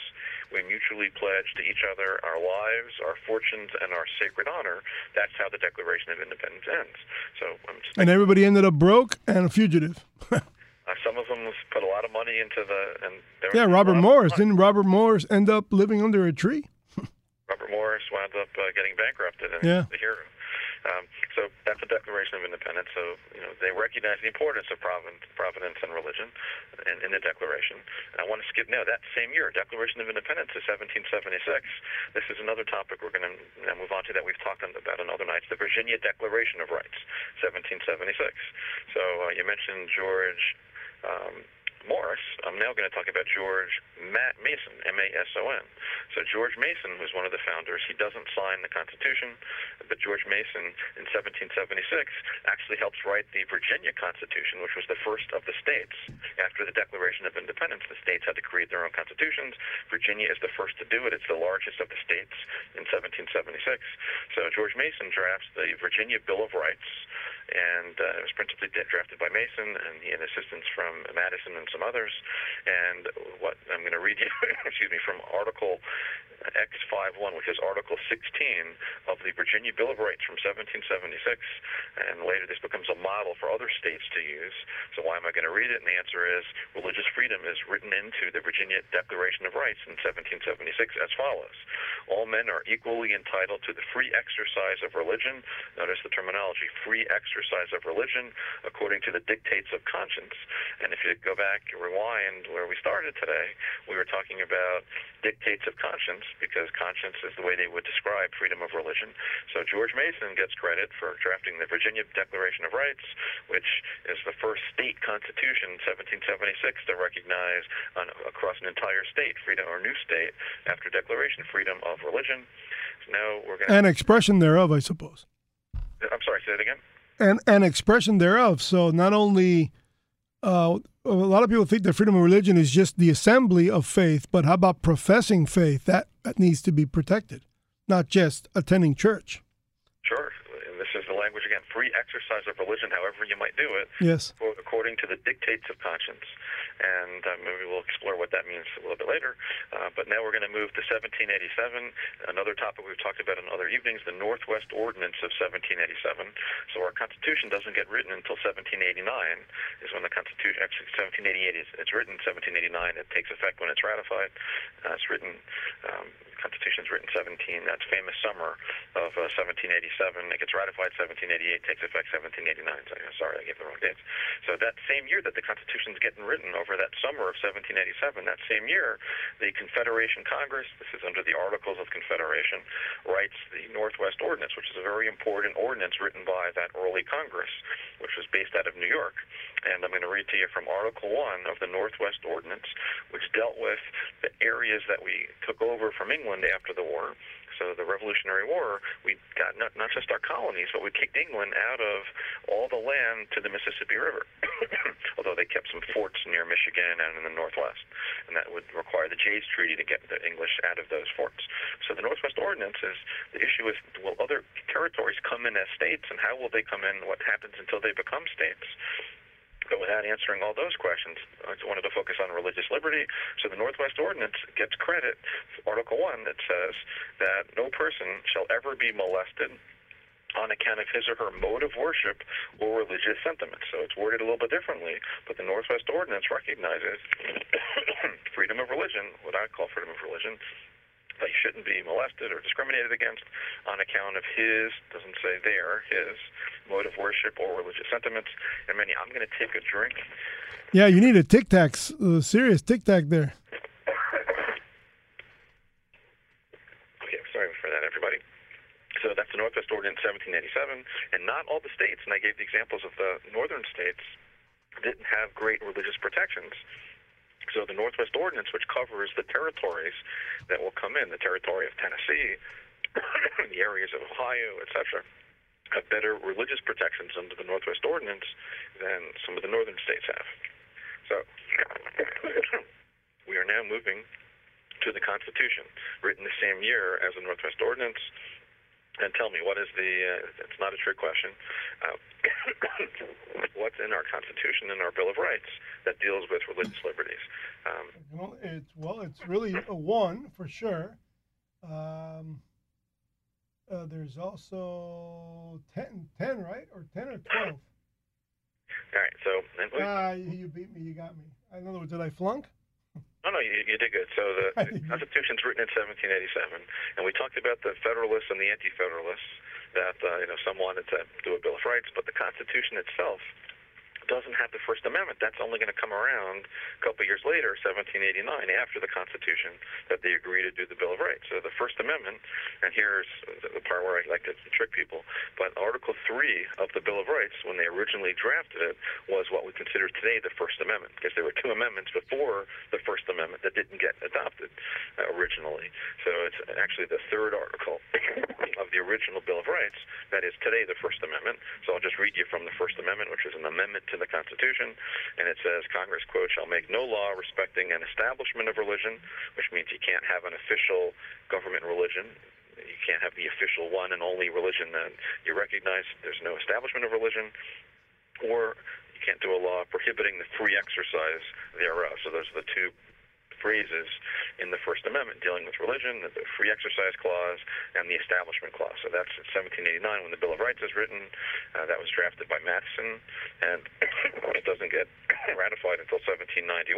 we mutually pledge to each other our lives, our fortunes, and our sacred honor. That's how the Declaration of Independence ends. So, and everybody ended up broke and a fugitive. some of them put a lot of money into the and yeah. Robert Morris didn't Robert Morris end up living under a tree? Robert Morris wound up uh, getting bankrupted and yeah. the hero. Um, so that's the Declaration of Independence. So you know they recognize the importance of providence, providence and religion in, in the Declaration. And I want to skip now that same year, Declaration of Independence is 1776. This is another topic we're going to move on to that we've talked about on other nights. The Virginia Declaration of Rights, 1776. So uh, you mentioned George. Um, Morris, I'm now going to talk about George Matt Mason, M-A-S-O-N. So George Mason was one of the founders. He doesn't sign the Constitution, but George Mason in 1776 actually helps write the Virginia Constitution, which was the first of the states. After the Declaration of Independence, the states had to create their own constitutions. Virginia is the first to do it. It's the largest of the states in 1776. So George Mason drafts the Virginia Bill of Rights, and uh, it was principally drafted by Mason, and he had assistance from Madison and some others. And what I'm going to read you, excuse me, from Article X51, which is Article 16 of the Virginia Bill of Rights from 1776, and later this becomes a model for other states to use. So why am I going to read it? And the answer is religious freedom is written into the Virginia Declaration of Rights in 1776 as follows: All men are equally entitled to the free exercise of religion. Notice the terminology: free exercise of religion according to the dictates of conscience. And if you go back, and rewind where we started today, we were talking about dictates of conscience because conscience is the way they would describe freedom of religion. So George Mason gets credit for drafting the Virginia Declaration of Rights, which is the first state constitution, 1776, to recognize on, across an entire state, freedom or new state, after declaration, freedom of religion. So now we're going An expression thereof, I suppose. I'm sorry, say it again. An, an expression thereof. So not only uh, a lot of people think that freedom of religion is just the assembly of faith, but how about professing faith? That, that needs to be protected, not just attending church. Sure. And this is the language again free exercise of religion, however you might do it, yes. according to the dictates of conscience. And uh, maybe we'll explore what that means a little bit later. Uh, but now we're going to move to 1787, another topic we've talked about in other evenings, the Northwest Ordinance of 1787. So our Constitution doesn't get written until 1789, is when the Constitution, actually 1788 is it's written, 1789 it takes effect when it's ratified. Uh, it's written, um, Constitution is written 17, that famous summer of uh, 1787. It gets ratified 1788, takes effect 1789. So, sorry, I gave the wrong dates. So that same year that the Constitution is getting written, over that summer of 1787, that same year, the Confederation Congress, this is under the Articles of Confederation, writes the Northwest Ordinance, which is a very important ordinance written by that early Congress, which was based out of New York. And I'm going to read to you from Article 1 of the Northwest Ordinance, which dealt with the areas that we took over from England after the war so the Revolutionary War, we got not, not just our colonies, but we kicked England out of all the land to the Mississippi River. Although they kept some forts near Michigan and in the Northwest, and that would require the Jay's Treaty to get the English out of those forts. So the Northwest Ordinance is the issue is will other territories come in as states, and how will they come in? What happens until they become states? But without answering all those questions, I wanted to focus on religious liberty. So the Northwest Ordinance gets credit, Article 1, that says that no person shall ever be molested on account of his or her mode of worship or religious sentiments. So it's worded a little bit differently, but the Northwest Ordinance recognizes freedom of religion, what I call freedom of religion, he shouldn't be molested or discriminated against on account of his, doesn't say there, his mode of worship or religious sentiments. And many, I'm going to take a drink. Yeah, you need a tic tac, uh, serious tic tac there. Okay, sorry for that, everybody. So that's the Northwest Ordinance 1787, and not all the states, and I gave the examples of the northern states, didn't have great religious protections. So the Northwest Ordinance, which covers the territories that will come in, the territory of Tennessee, the areas of Ohio, etc., have better religious protections under the Northwest Ordinance than some of the northern states have. So we are now moving to the Constitution, written the same year as the Northwest Ordinance. And tell me, what is the? Uh, it's not a trick question. Uh, in our Constitution and our Bill of Rights that deals with religious liberties? Um, well, it's well, it's really a one for sure. Um, uh, there's also 10, 10, right, or ten or twelve. All right, so ah, you beat me. You got me. In other words, did I flunk? No, no, you, you did good. So the, the Constitution's written in 1787, and we talked about the Federalists and the Anti-Federalists. That uh, you know, some wanted to do a Bill of Rights, but the Constitution itself doesn't have the First Amendment. That's only going to come around a couple years later, 1789, after the Constitution, that they agree to do the Bill of Rights. So the First Amendment, and here's the part where I like to trick people, but Article 3 of the Bill of Rights, when they originally drafted it, was what we consider today the First Amendment, because there were two amendments before the First Amendment that didn't get adopted uh, originally. So it's actually the third article of the original Bill of Rights that is today the First Amendment. So I'll just read you from the First Amendment, which is an amendment to the Constitution, and it says Congress, quote, shall make no law respecting an establishment of religion, which means you can't have an official government religion. You can't have the official one and only religion that you recognize. There's no establishment of religion, or you can't do a law prohibiting the free exercise thereof. So those are the two phrases in the First Amendment dealing with religion, the Free Exercise Clause, and the Establishment Clause. So that's 1789 when the Bill of Rights is written. Uh, that was drafted by Madison, and it doesn't get ratified until 1791.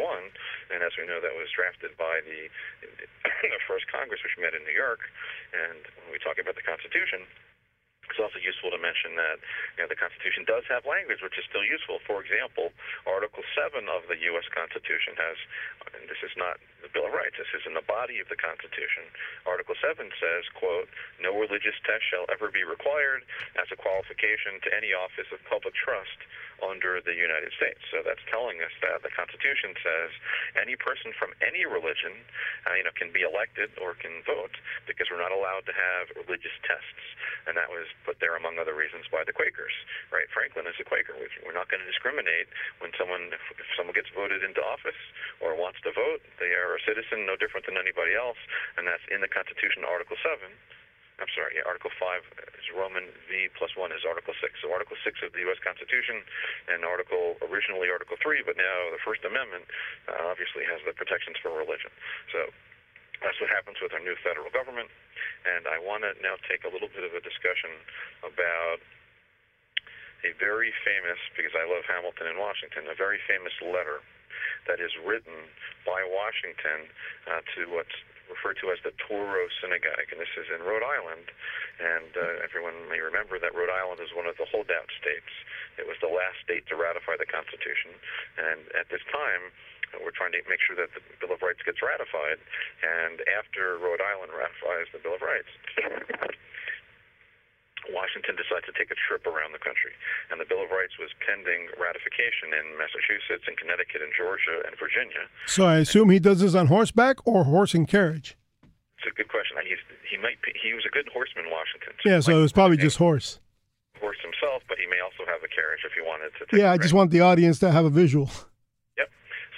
And as we know, that was drafted by the, the first Congress, which met in New York. And when we talk about the Constitution, it's also useful to mention that you know, the Constitution does have language which is still useful. For example, Article 7 of the U.S. Constitution has, and this is not the Bill of Rights, this is in the body of the Constitution. Article 7 says, quote, no religious test shall ever be required as a qualification to any office of public trust under the United States. So that's telling us that the Constitution says any person from any religion, uh, you know, can be elected or can vote because we're not allowed to have religious tests, and that was put there among other reasons by the Quakers. Right? Franklin is a Quaker. We're not going to discriminate when someone, if someone gets voted into office or wants to vote, they are a citizen, no different than anybody else, and that's in the Constitution, Article Seven. I'm sorry, yeah, Article 5 is Roman V plus 1 is Article 6. So Article 6 of the U.S. Constitution and Article, originally Article 3, but now the First Amendment uh, obviously has the protections for religion. So that's what happens with our new federal government. And I want to now take a little bit of a discussion about a very famous, because I love Hamilton and Washington, a very famous letter that is written by Washington uh, to what's referred to as the Touro Synagogue, and this is in Rhode Island. And uh, everyone may remember that Rhode Island is one of the holdout states. It was the last state to ratify the Constitution, and at this time, we're trying to make sure that the Bill of Rights gets ratified. And after Rhode Island ratifies the Bill of Rights, Washington decides to take a trip around the country. And the Bill of Rights was pending ratification in Massachusetts and Connecticut and Georgia and Virginia. So I assume he does this on horseback or horse and carriage? It's a good question. He's, he might he was a good horseman, Washington. So yeah, so it was probably just horse. Horse himself, but he may also have a carriage if he wanted to. yeah, I just want the audience to have a visual.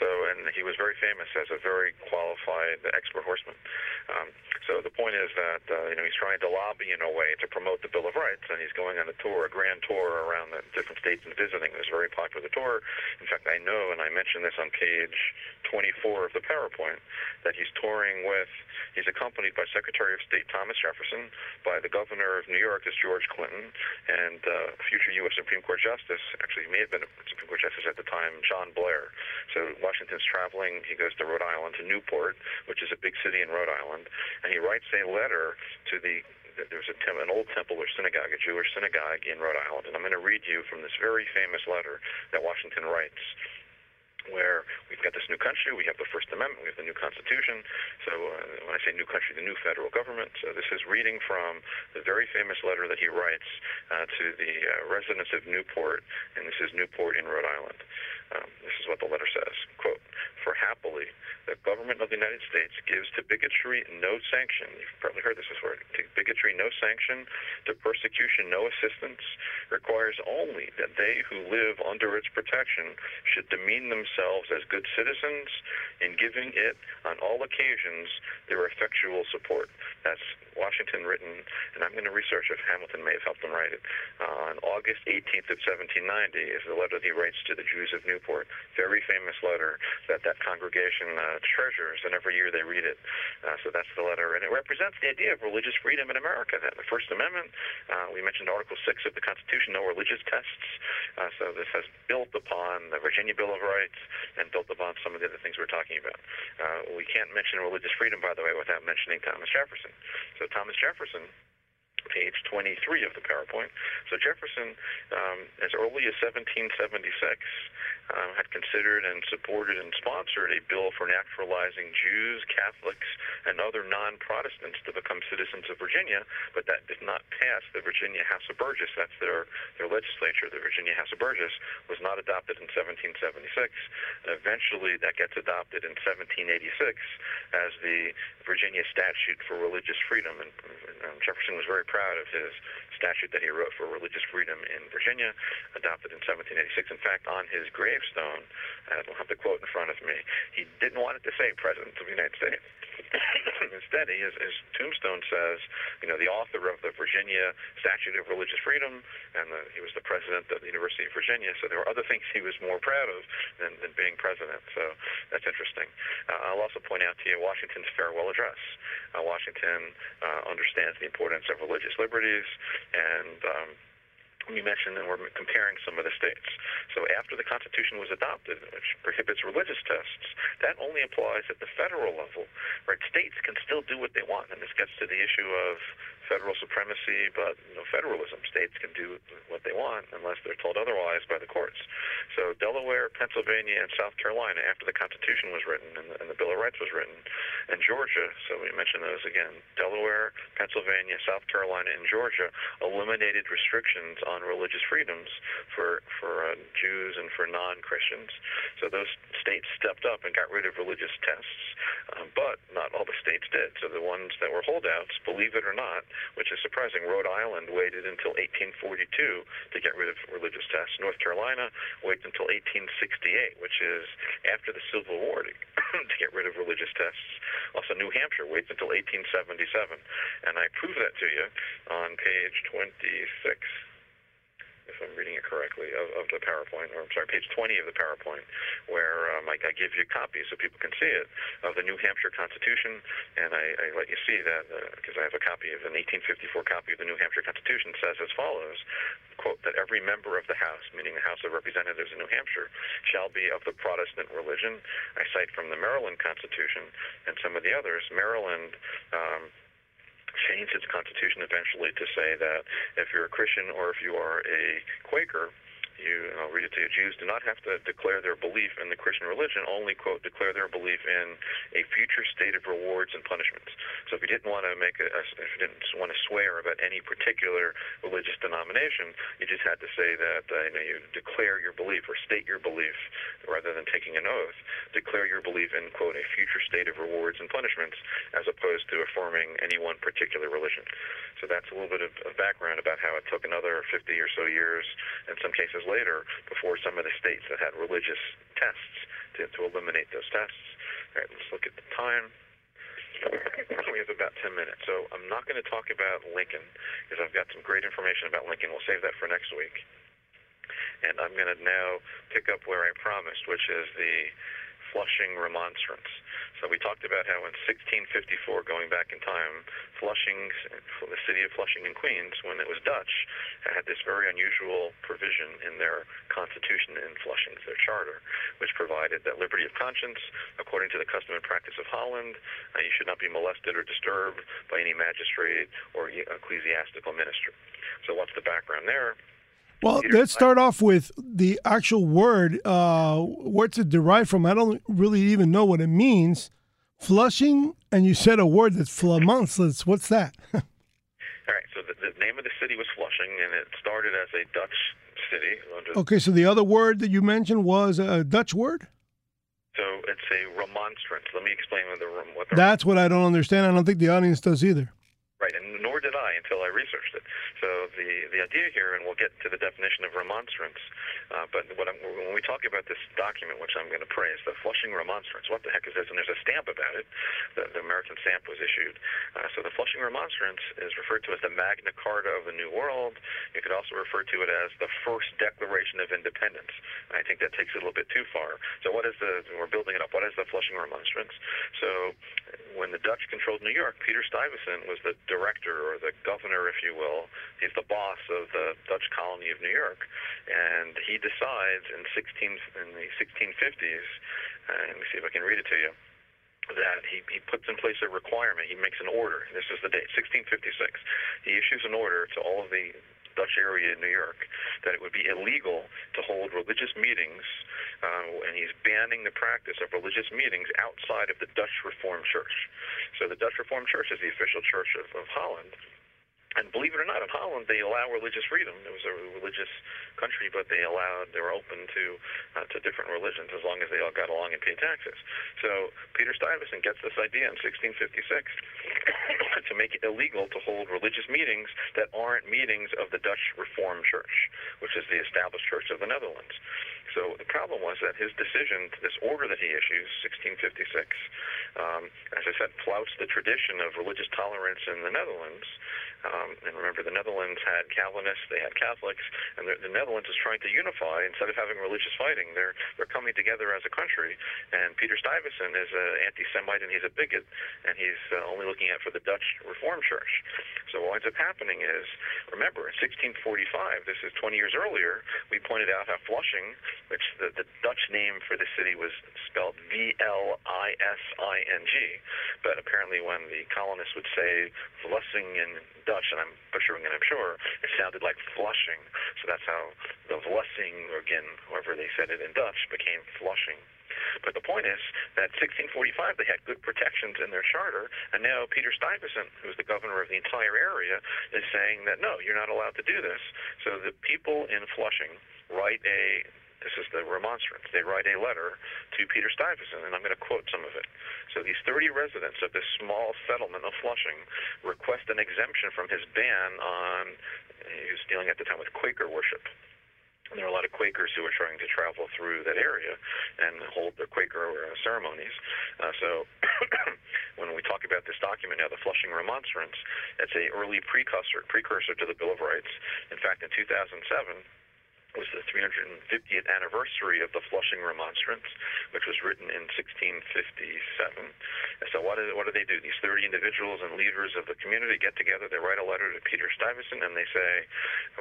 So, and he was very famous as a very qualified expert horseman. Um, so the point is that uh, you know he's trying to lobby in a way to promote the Bill of Rights, and he's going on a tour, a grand tour around the different states and visiting. It's a very popular tour. In fact, I know, and I mentioned this on page 24 of the PowerPoint, that he's touring with. He's accompanied by Secretary of State Thomas Jefferson, by the Governor of New York is George Clinton, and uh, future U.S. Supreme Court Justice. Actually, he may have been a Supreme Court Justice at the time, John Blair. So Washington's traveling. He goes to Rhode Island, to Newport, which is a big city in Rhode Island, and he writes a letter to the there's a tem- an old temple or synagogue, a Jewish synagogue in Rhode Island, and I'm going to read you from this very famous letter that Washington writes where we've got this new country, we have the First Amendment, we have the new Constitution. So uh, when I say new country, the new federal government. So this is reading from the very famous letter that he writes uh, to the uh, residents of Newport, and this is Newport in Rhode Island. Um, this is what the letter says. Quote, for happily, the government of the United States gives to bigotry no sanction. You've probably heard this before. To bigotry no sanction, to persecution no assistance, requires only that they who live under its protection should demean themselves as good citizens in giving it, on all occasions, their effectual support. That's Washington written, and I'm going to research if Hamilton may have helped him write it. Uh, on August 18th of 1790 is the letter he writes to the Jews of Newport. Very famous letter that that congregation uh, treasures, and every year they read it. Uh, so that's the letter, and it represents the idea of religious freedom in America. That the First Amendment, uh, we mentioned Article 6 of the Constitution, no religious tests. Uh, so this has built upon the Virginia Bill of Rights and built upon some of the other things we're talking about. Uh, we can't mention religious freedom, by the way, without mentioning Thomas Jefferson. So Thomas Jefferson page 23 of the PowerPoint. So Jefferson, um, as early as 1776, um, had considered and supported and sponsored a bill for naturalizing Jews, Catholics, and other non-Protestants to become citizens of Virginia, but that did not pass the Virginia House of Burgess. That's their, their legislature. The Virginia House of Burgess was not adopted in 1776. And eventually that gets adopted in 1786 as the Virginia statute for religious freedom. And, and Jefferson was very proud of his statute that he wrote for religious freedom in Virginia, adopted in 1786. In fact, on his gravestone, I don't have the quote in front of me, he didn't want it to say President of the United States. Instead, his, his tombstone says, you know, the author of the Virginia Statute of Religious Freedom, and the, he was the president of the University of Virginia. So there were other things he was more proud of than, than being president. So that's interesting. Uh, I'll also point out to you Washington's farewell address. Uh, Washington uh, understands the importance of religious liberties and um, we mentioned and we're comparing some of the states. So after the Constitution was adopted, which prohibits religious tests, that only applies at the federal level. Right? States can still do what they want, and this gets to the issue of federal supremacy, but you know, federalism. States can do what they want unless they're told otherwise by the courts. So Delaware, Pennsylvania, and South Carolina, after the Constitution was written and the, and the Bill of Rights was written, and Georgia, so we mentioned those again, Delaware, Pennsylvania, South Carolina, and Georgia eliminated restrictions on religious freedoms for, for uh, Jews and for non-Christians. So those states stepped up and got rid of religious tests, um, but not all the states did. So the ones that were holdouts, believe it or not, which is surprising. Rhode Island waited until 1842 to get rid of religious tests. North Carolina waited until 1868, which is after the Civil War, to, to get rid of religious tests. Also, New Hampshire waits until 1877. And I prove that to you on page 26 if I'm reading it correctly, of, of the PowerPoint, or I'm sorry, page 20 of the PowerPoint, where um, I, I give you a copy so people can see it of the New Hampshire Constitution, and I, I let you see that because uh, I have a copy of an 1854 copy of the New Hampshire Constitution says as follows, quote, that every member of the House, meaning the House of Representatives in New Hampshire, shall be of the Protestant religion. I cite from the Maryland Constitution and some of the others. Maryland um, changed its constitution eventually to say that if you're a Christian or if you are a Quaker, you, and I'll read it to you, Jews do not have to declare their belief in the Christian religion, only, quote, declare their belief in a future state of rewards and punishments. So if you didn't want to make a, if you didn't want to swear about any particular religious denomination, you just had to say that, uh, you know, you declare your belief or state your belief rather than taking an oath. Declare your belief in, quote, a future state of rewards and punishments as opposed to affirming any one particular religion. So that's a little bit of, of background about how it took another 50 or so years, in some cases later, before some of the states that had religious tests to, to eliminate those tests. All right, let's look at the time. We have about 10 minutes. So I'm not going to talk about Lincoln because I've got some great information about Lincoln. We'll save that for next week. And I'm going to now pick up where I promised, which is the Flushing Remonstrance. So we talked about how in 1654, going back in time, Flushing, the city of Flushing in Queens, when it was Dutch, had this very unusual provision in their constitution in Flushing, their charter, which provided that liberty of conscience, according to the custom and practice of Holland, uh, you should not be molested or disturbed by any magistrate or ecclesiastical minister. So what's the background there? Well, let's start off with the actual word. Uh, what's it derived from? I don't really even know what it means. Flushing, and you said a word that's flamonsless. What's that? All right. So the, the, name of the city was Flushing, and it started as a Dutch city. okay. So the other word that you mentioned was a Dutch word. So it's a remonstrance. Let me explain what the, what the That's what I don't understand. I don't think the audience does either. Right, and nor did I until I researched it. So the, the idea here, and we'll get to the definition of remonstrance, uh, but I'm, when we talk about this document, which I'm going to praise, the Flushing Remonstrance, what the heck is this? And there's a stamp about it. The, the American stamp was issued. Uh, so the Flushing Remonstrance is referred to as the Magna Carta of the New World. You could also refer to it as the first Declaration of Independence. I think that takes it a little bit too far. So what is the, we're building it up, what is the Flushing Remonstrance? So when the Dutch controlled New York, Peter Stuyvesant was the director or the governor, if you will. He's the boss of the Dutch colony of New York, and he decides in 16 in the 1650s. Uh, let me see if I can read it to you that he, he puts in place a requirement. He makes an order. This is the date, 1656. He issues an order to all of the Dutch area in New York that it would be illegal to hold religious meetings, uh, and he's banning the practice of religious meetings outside of the Dutch Reformed Church. So the Dutch Reformed Church is the official church of, of Holland. And believe it or not, in Holland they allow religious freedom. It was a religious country, but they allowed they were open to uh, to different religions as long as they all got along and paid taxes. So Peter Stuyvesant gets this idea in 1656 to make it illegal to hold religious meetings that aren't meetings of the Dutch Reformed Church, which is the established church of the Netherlands. So the problem was that his decision, this order that he issues, 1656, um, as I said, flouts the tradition of religious tolerance in the Netherlands. Um, and remember, the Netherlands had Calvinists, they had Catholics, and the, the Netherlands is trying to unify instead of having religious fighting. They're they're coming together as a country. And Peter Stuyvesant is an anti-Semite and he's a bigot, and he's uh, only looking out for the Dutch Reformed Church. So what ends up happening is, remember, in 1645, this is 20 years earlier, we pointed out how Flushing, which the, the Dutch name for the city was spelled V-L-I-S-I-N-G, but apparently when the colonists would say Flushing in Dutch, and I'm butchering it, I'm sure, it sounded like flushing. So that's how the Vlessing, or again, however they said it in Dutch, became flushing. But the point is that 1645 they had good protections in their charter, and now Peter Stuyvesant, who's the governor of the entire area, is saying that no, you're not allowed to do this. So the people in Flushing write a this is the remonstrance. They write a letter to Peter Stuyvesant, and I'm going to quote some of it. So these 30 residents of this small settlement of Flushing request an exemption from his ban on, he was dealing at the time with Quaker worship. And there are a lot of Quakers who are trying to travel through that area and hold their Quaker uh, ceremonies. Uh, so when we talk about this document now, the Flushing Remonstrance, it's a early precursor precursor to the Bill of Rights. In fact, in 2007, was the 350th anniversary of the Flushing Remonstrance, which was written in 1657. so what, is, what do they do? These 30 individuals and leaders of the community get together, they write a letter to Peter Stuyvesant, and they say,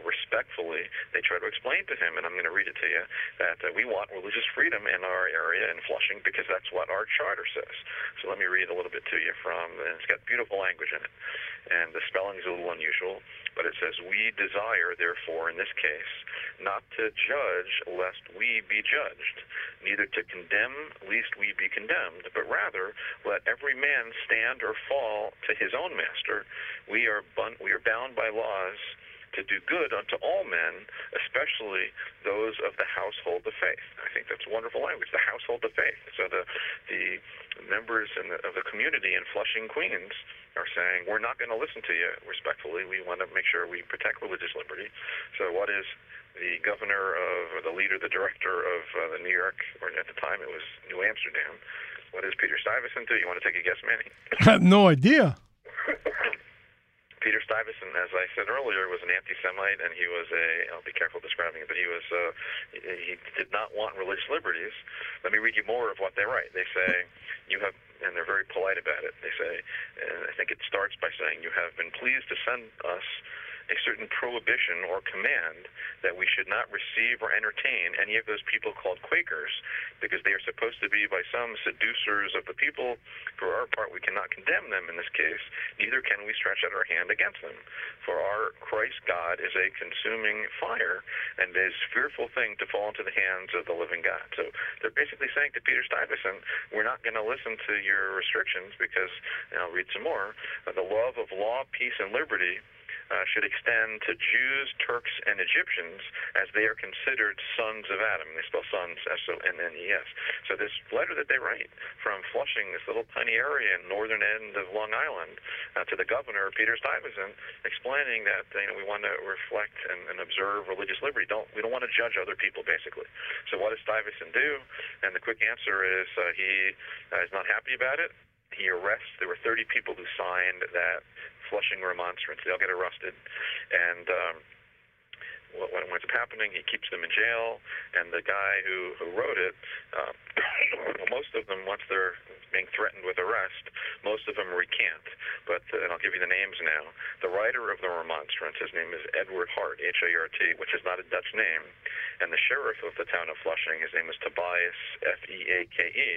respectfully, they try to explain to him, and I'm going to read it to you, that uh, we want religious freedom in our area in Flushing because that's what our charter says. So let me read a little bit to you from, and it's got beautiful language in it, and the spelling is a little unusual, but it says, we desire, therefore, in this case, not not to judge lest we be judged, neither to condemn lest we be condemned, but rather let every man stand or fall to his own master. We are, bun- we are bound by laws to do good unto all men, especially those of the household of faith. I think that's wonderful language, the household of faith. So the, the members the, of the community in Flushing, Queens, are saying, we're not going to listen to you respectfully. We want to make sure we protect religious liberty. So what is the governor of, or the leader, the director of uh, the New York, or at the time it was New Amsterdam, What does Peter Stuyvesant do? You want to take a guess, Manny? I have no idea. Peter Stuyvesant, as I said earlier, was an anti-Semite, and he was a. I'll be careful describing it, but he was. Uh, he did not want religious liberties. Let me read you more of what they write. They say, "You have," and they're very polite about it. They say, and I think it starts by saying, "You have been pleased to send us." A certain prohibition or command that we should not receive or entertain any of those people called Quakers because they are supposed to be by some seducers of the people. For our part, we cannot condemn them in this case, neither can we stretch out our hand against them. For our Christ God is a consuming fire and is a fearful thing to fall into the hands of the living God. So they're basically saying to Peter Stuyvesant, we're not going to listen to your restrictions because, and I'll read some more, the love of law, peace, and liberty uh, should extend to Jews, Turks, and Egyptians as they are considered sons of Adam. They spell sons S-O-N-N-E-S. So this letter that they write from Flushing, this little tiny area in northern end of Long Island, uh, to the governor, Peter Stuyvesant, explaining that you know we want to reflect and, and observe religious liberty. Don't we don't want to judge other people, basically. So what does Stuyvesant do? And the quick answer is uh, he uh, is not happy about it he arrests. There were 30 people who signed that Flushing remonstrance. They all get arrested, and um, what, what ends up happening, he keeps them in jail, and the guy who, who wrote it, uh, well, most of them, once they're being threatened with arrest, most of them recant. But, uh, and I'll give you the names now. The writer of the remonstrance, his name is Edward Hart, H-A-R-T, which is not a Dutch name, and the sheriff of the town of Flushing, his name is Tobias, F-E-A-K-E,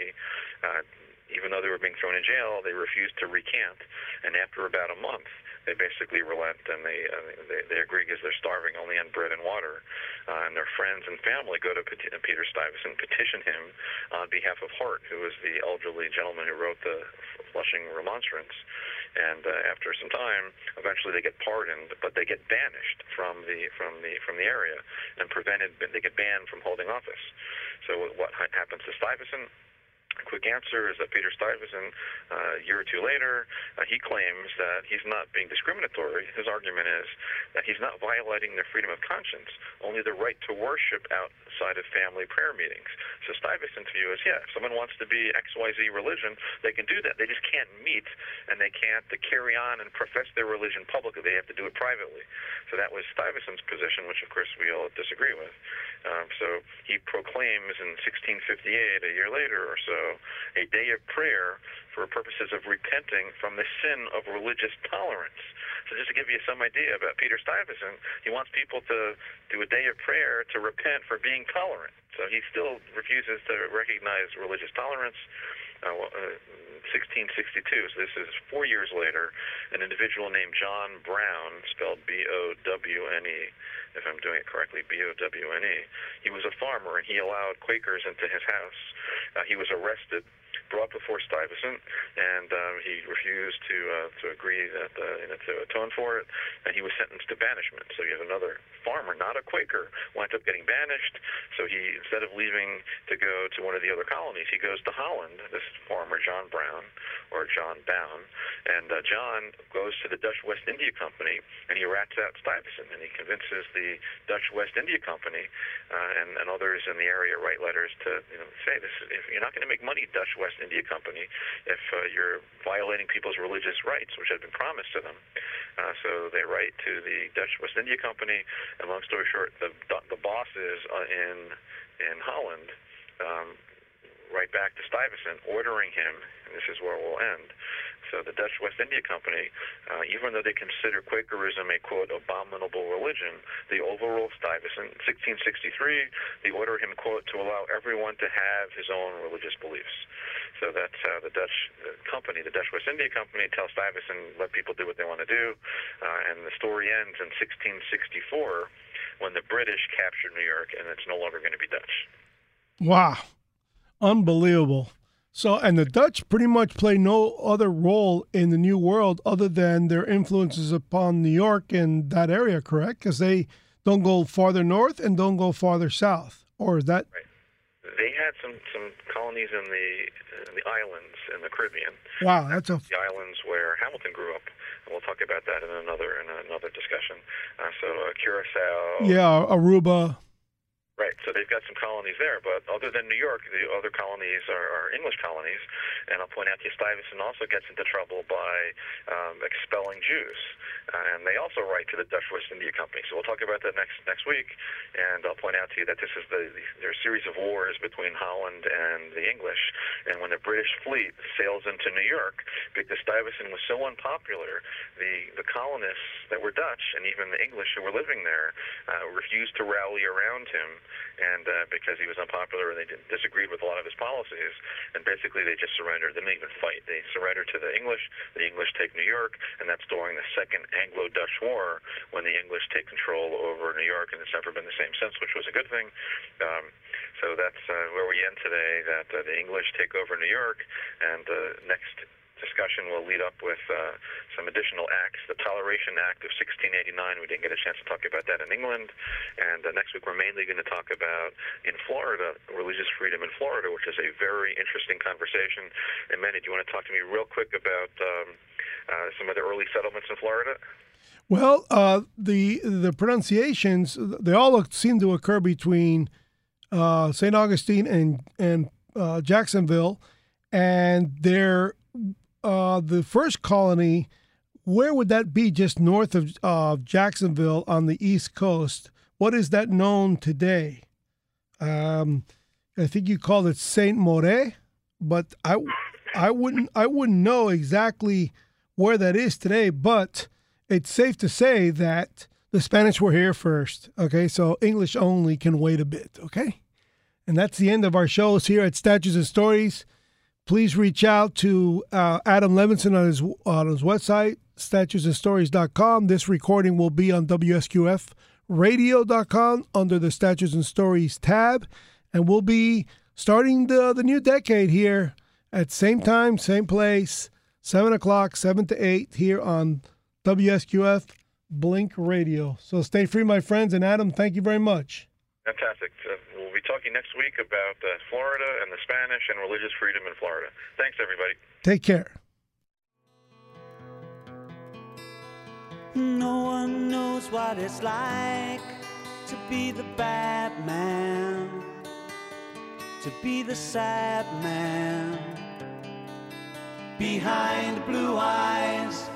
even though they were being thrown in jail, they refused to recant. And after about a month, they basically relent and they uh, they, they agree because they're starving only on bread and water. Uh, and their friends and family go to Pet- Peter Stuyvesant, petition him on behalf of Hart, who was the elderly gentleman who wrote the Flushing Remonstrance. And uh, after some time, eventually they get pardoned, but they get banished from the from the from the area and prevented. They get banned from holding office. So what happens to Stuyvesant? Quick answer is that Peter Stuyvesant, uh, a year or two later, uh, he claims that he's not being discriminatory. His argument is that he's not violating their freedom of conscience, only the right to worship outside of family prayer meetings. So Stuyvesant's view is, yeah, if someone wants to be XYZ religion, they can do that. They just can't meet and they can't carry on and profess their religion publicly. They have to do it privately. So that was Stuyvesant's position, which of course we all disagree with. Um, so he proclaims in 1658, a year later or so, a day of prayer for purposes of repenting from the sin of religious tolerance. So just to give you some idea about Peter Stuyvesant, he wants people to do a day of prayer to repent for being tolerant. So he still refuses to recognize religious tolerance. Uh, uh, 1662, so this is four years later, an individual named John Brown, spelled B-O-W-N-E, if I'm doing it correctly, B-O-W-N-E. He was a farmer, and he allowed Quakers into his house. Uh, he was arrested brought before Stuyvesant, and um, he refused to uh, to agree that uh, you know, to atone for it, and he was sentenced to banishment. So you have another farmer, not a Quaker, winds up getting banished. So he instead of leaving to go to one of the other colonies, he goes to Holland. This farmer, John Brown or John Bown, and uh, John goes to the Dutch West India Company, and he rats out Stuyvesant, and he convinces the Dutch West India Company uh, and, and others in the area write letters to you know say this: if you're not going to make money, Dutch West West India Company if uh, you're violating people's religious rights, which had been promised to them. Uh, so they write to the Dutch West India Company, and long story short, the the bosses uh, in in Holland um, write back to Stuyvesant, ordering him, and this is where we'll end, so the Dutch West India Company, uh, even though they consider Quakerism a quote abominable religion, they overrule Stuyvesant. In 1663, they order him quote to allow everyone to have his own religious beliefs. So that's how the Dutch uh, company, the Dutch West India Company, tells Stuyvesant let people do what they want to do, uh, and the story ends in 1664 when the British captured New York, and it's no longer going to be Dutch. Wow, unbelievable. So, and the Dutch pretty much play no other role in the New World other than their influences upon New York and that area, correct? Because they don't go farther north and don't go farther south, or is that? Right. They had some some colonies in the in the islands in the Caribbean. Wow, that's a the islands where Hamilton grew up. And we'll talk about that in another in another discussion. Uh, so uh, Curacao. Yeah, Aruba. Right. So they've got some colonies there. But other than New York, the other colonies are, are English colonies. And I'll point out to you, Stuyvesant also gets into trouble by um, expelling Jews. Uh, and they also write to the Dutch West India Company. So we'll talk about that next next week. And I'll point out to you that this is the, the a series of wars between Holland and the English. And when the British fleet sails into New York, because Stuyvesant was so unpopular, the the colonists that were Dutch and even the English who were living there uh, refused to rally around him, and uh, because he was unpopular and they disagreed with a lot of his policies, and basically they just surrendered. They didn't even fight. They surrendered to the English. The English take New York, and that's during the Second Anglo-Dutch War when the English take control over New York, and it's never been the same since, which was a good thing. Um, so that's uh, where we end today. That uh, the English take over New York, and uh, next discussion will lead up with uh, some additional acts. The Toleration Act of 1689, we didn't get a chance to talk about that in England. And uh, next week, we're mainly going to talk about in Florida, religious freedom in Florida, which is a very interesting conversation. And Manny, do you want to talk to me real quick about um, uh, some of the early settlements in Florida? Well, uh, the the pronunciations they all seem to occur between uh, St. Augustine and and uh, Jacksonville, and they're uh, the first colony. Where would that be? Just north of uh, Jacksonville on the east coast. What is that known today? Um, I think you called it Saint More, but I I wouldn't I wouldn't know exactly where that is today. But it's safe to say that the Spanish were here first. Okay, so English only can wait a bit. Okay. And that's the end of our shows here at Statutes and Stories. Please reach out to uh, Adam Levinson on his, on his website, statutesandstories.com. This recording will be on WSQFradio.com under the Statutes and Stories tab. And we'll be starting the, the new decade here at same time, same place, 7 o'clock, 7 to 8 here on WSQF Blink Radio. So stay free, my friends. And Adam, thank you very much. Fantastic. We'll be talking next week about uh, Florida and the Spanish and religious freedom in Florida. Thanks, everybody. Take care. No one knows what it's like to be the bad man, to be the sad man. Behind blue eyes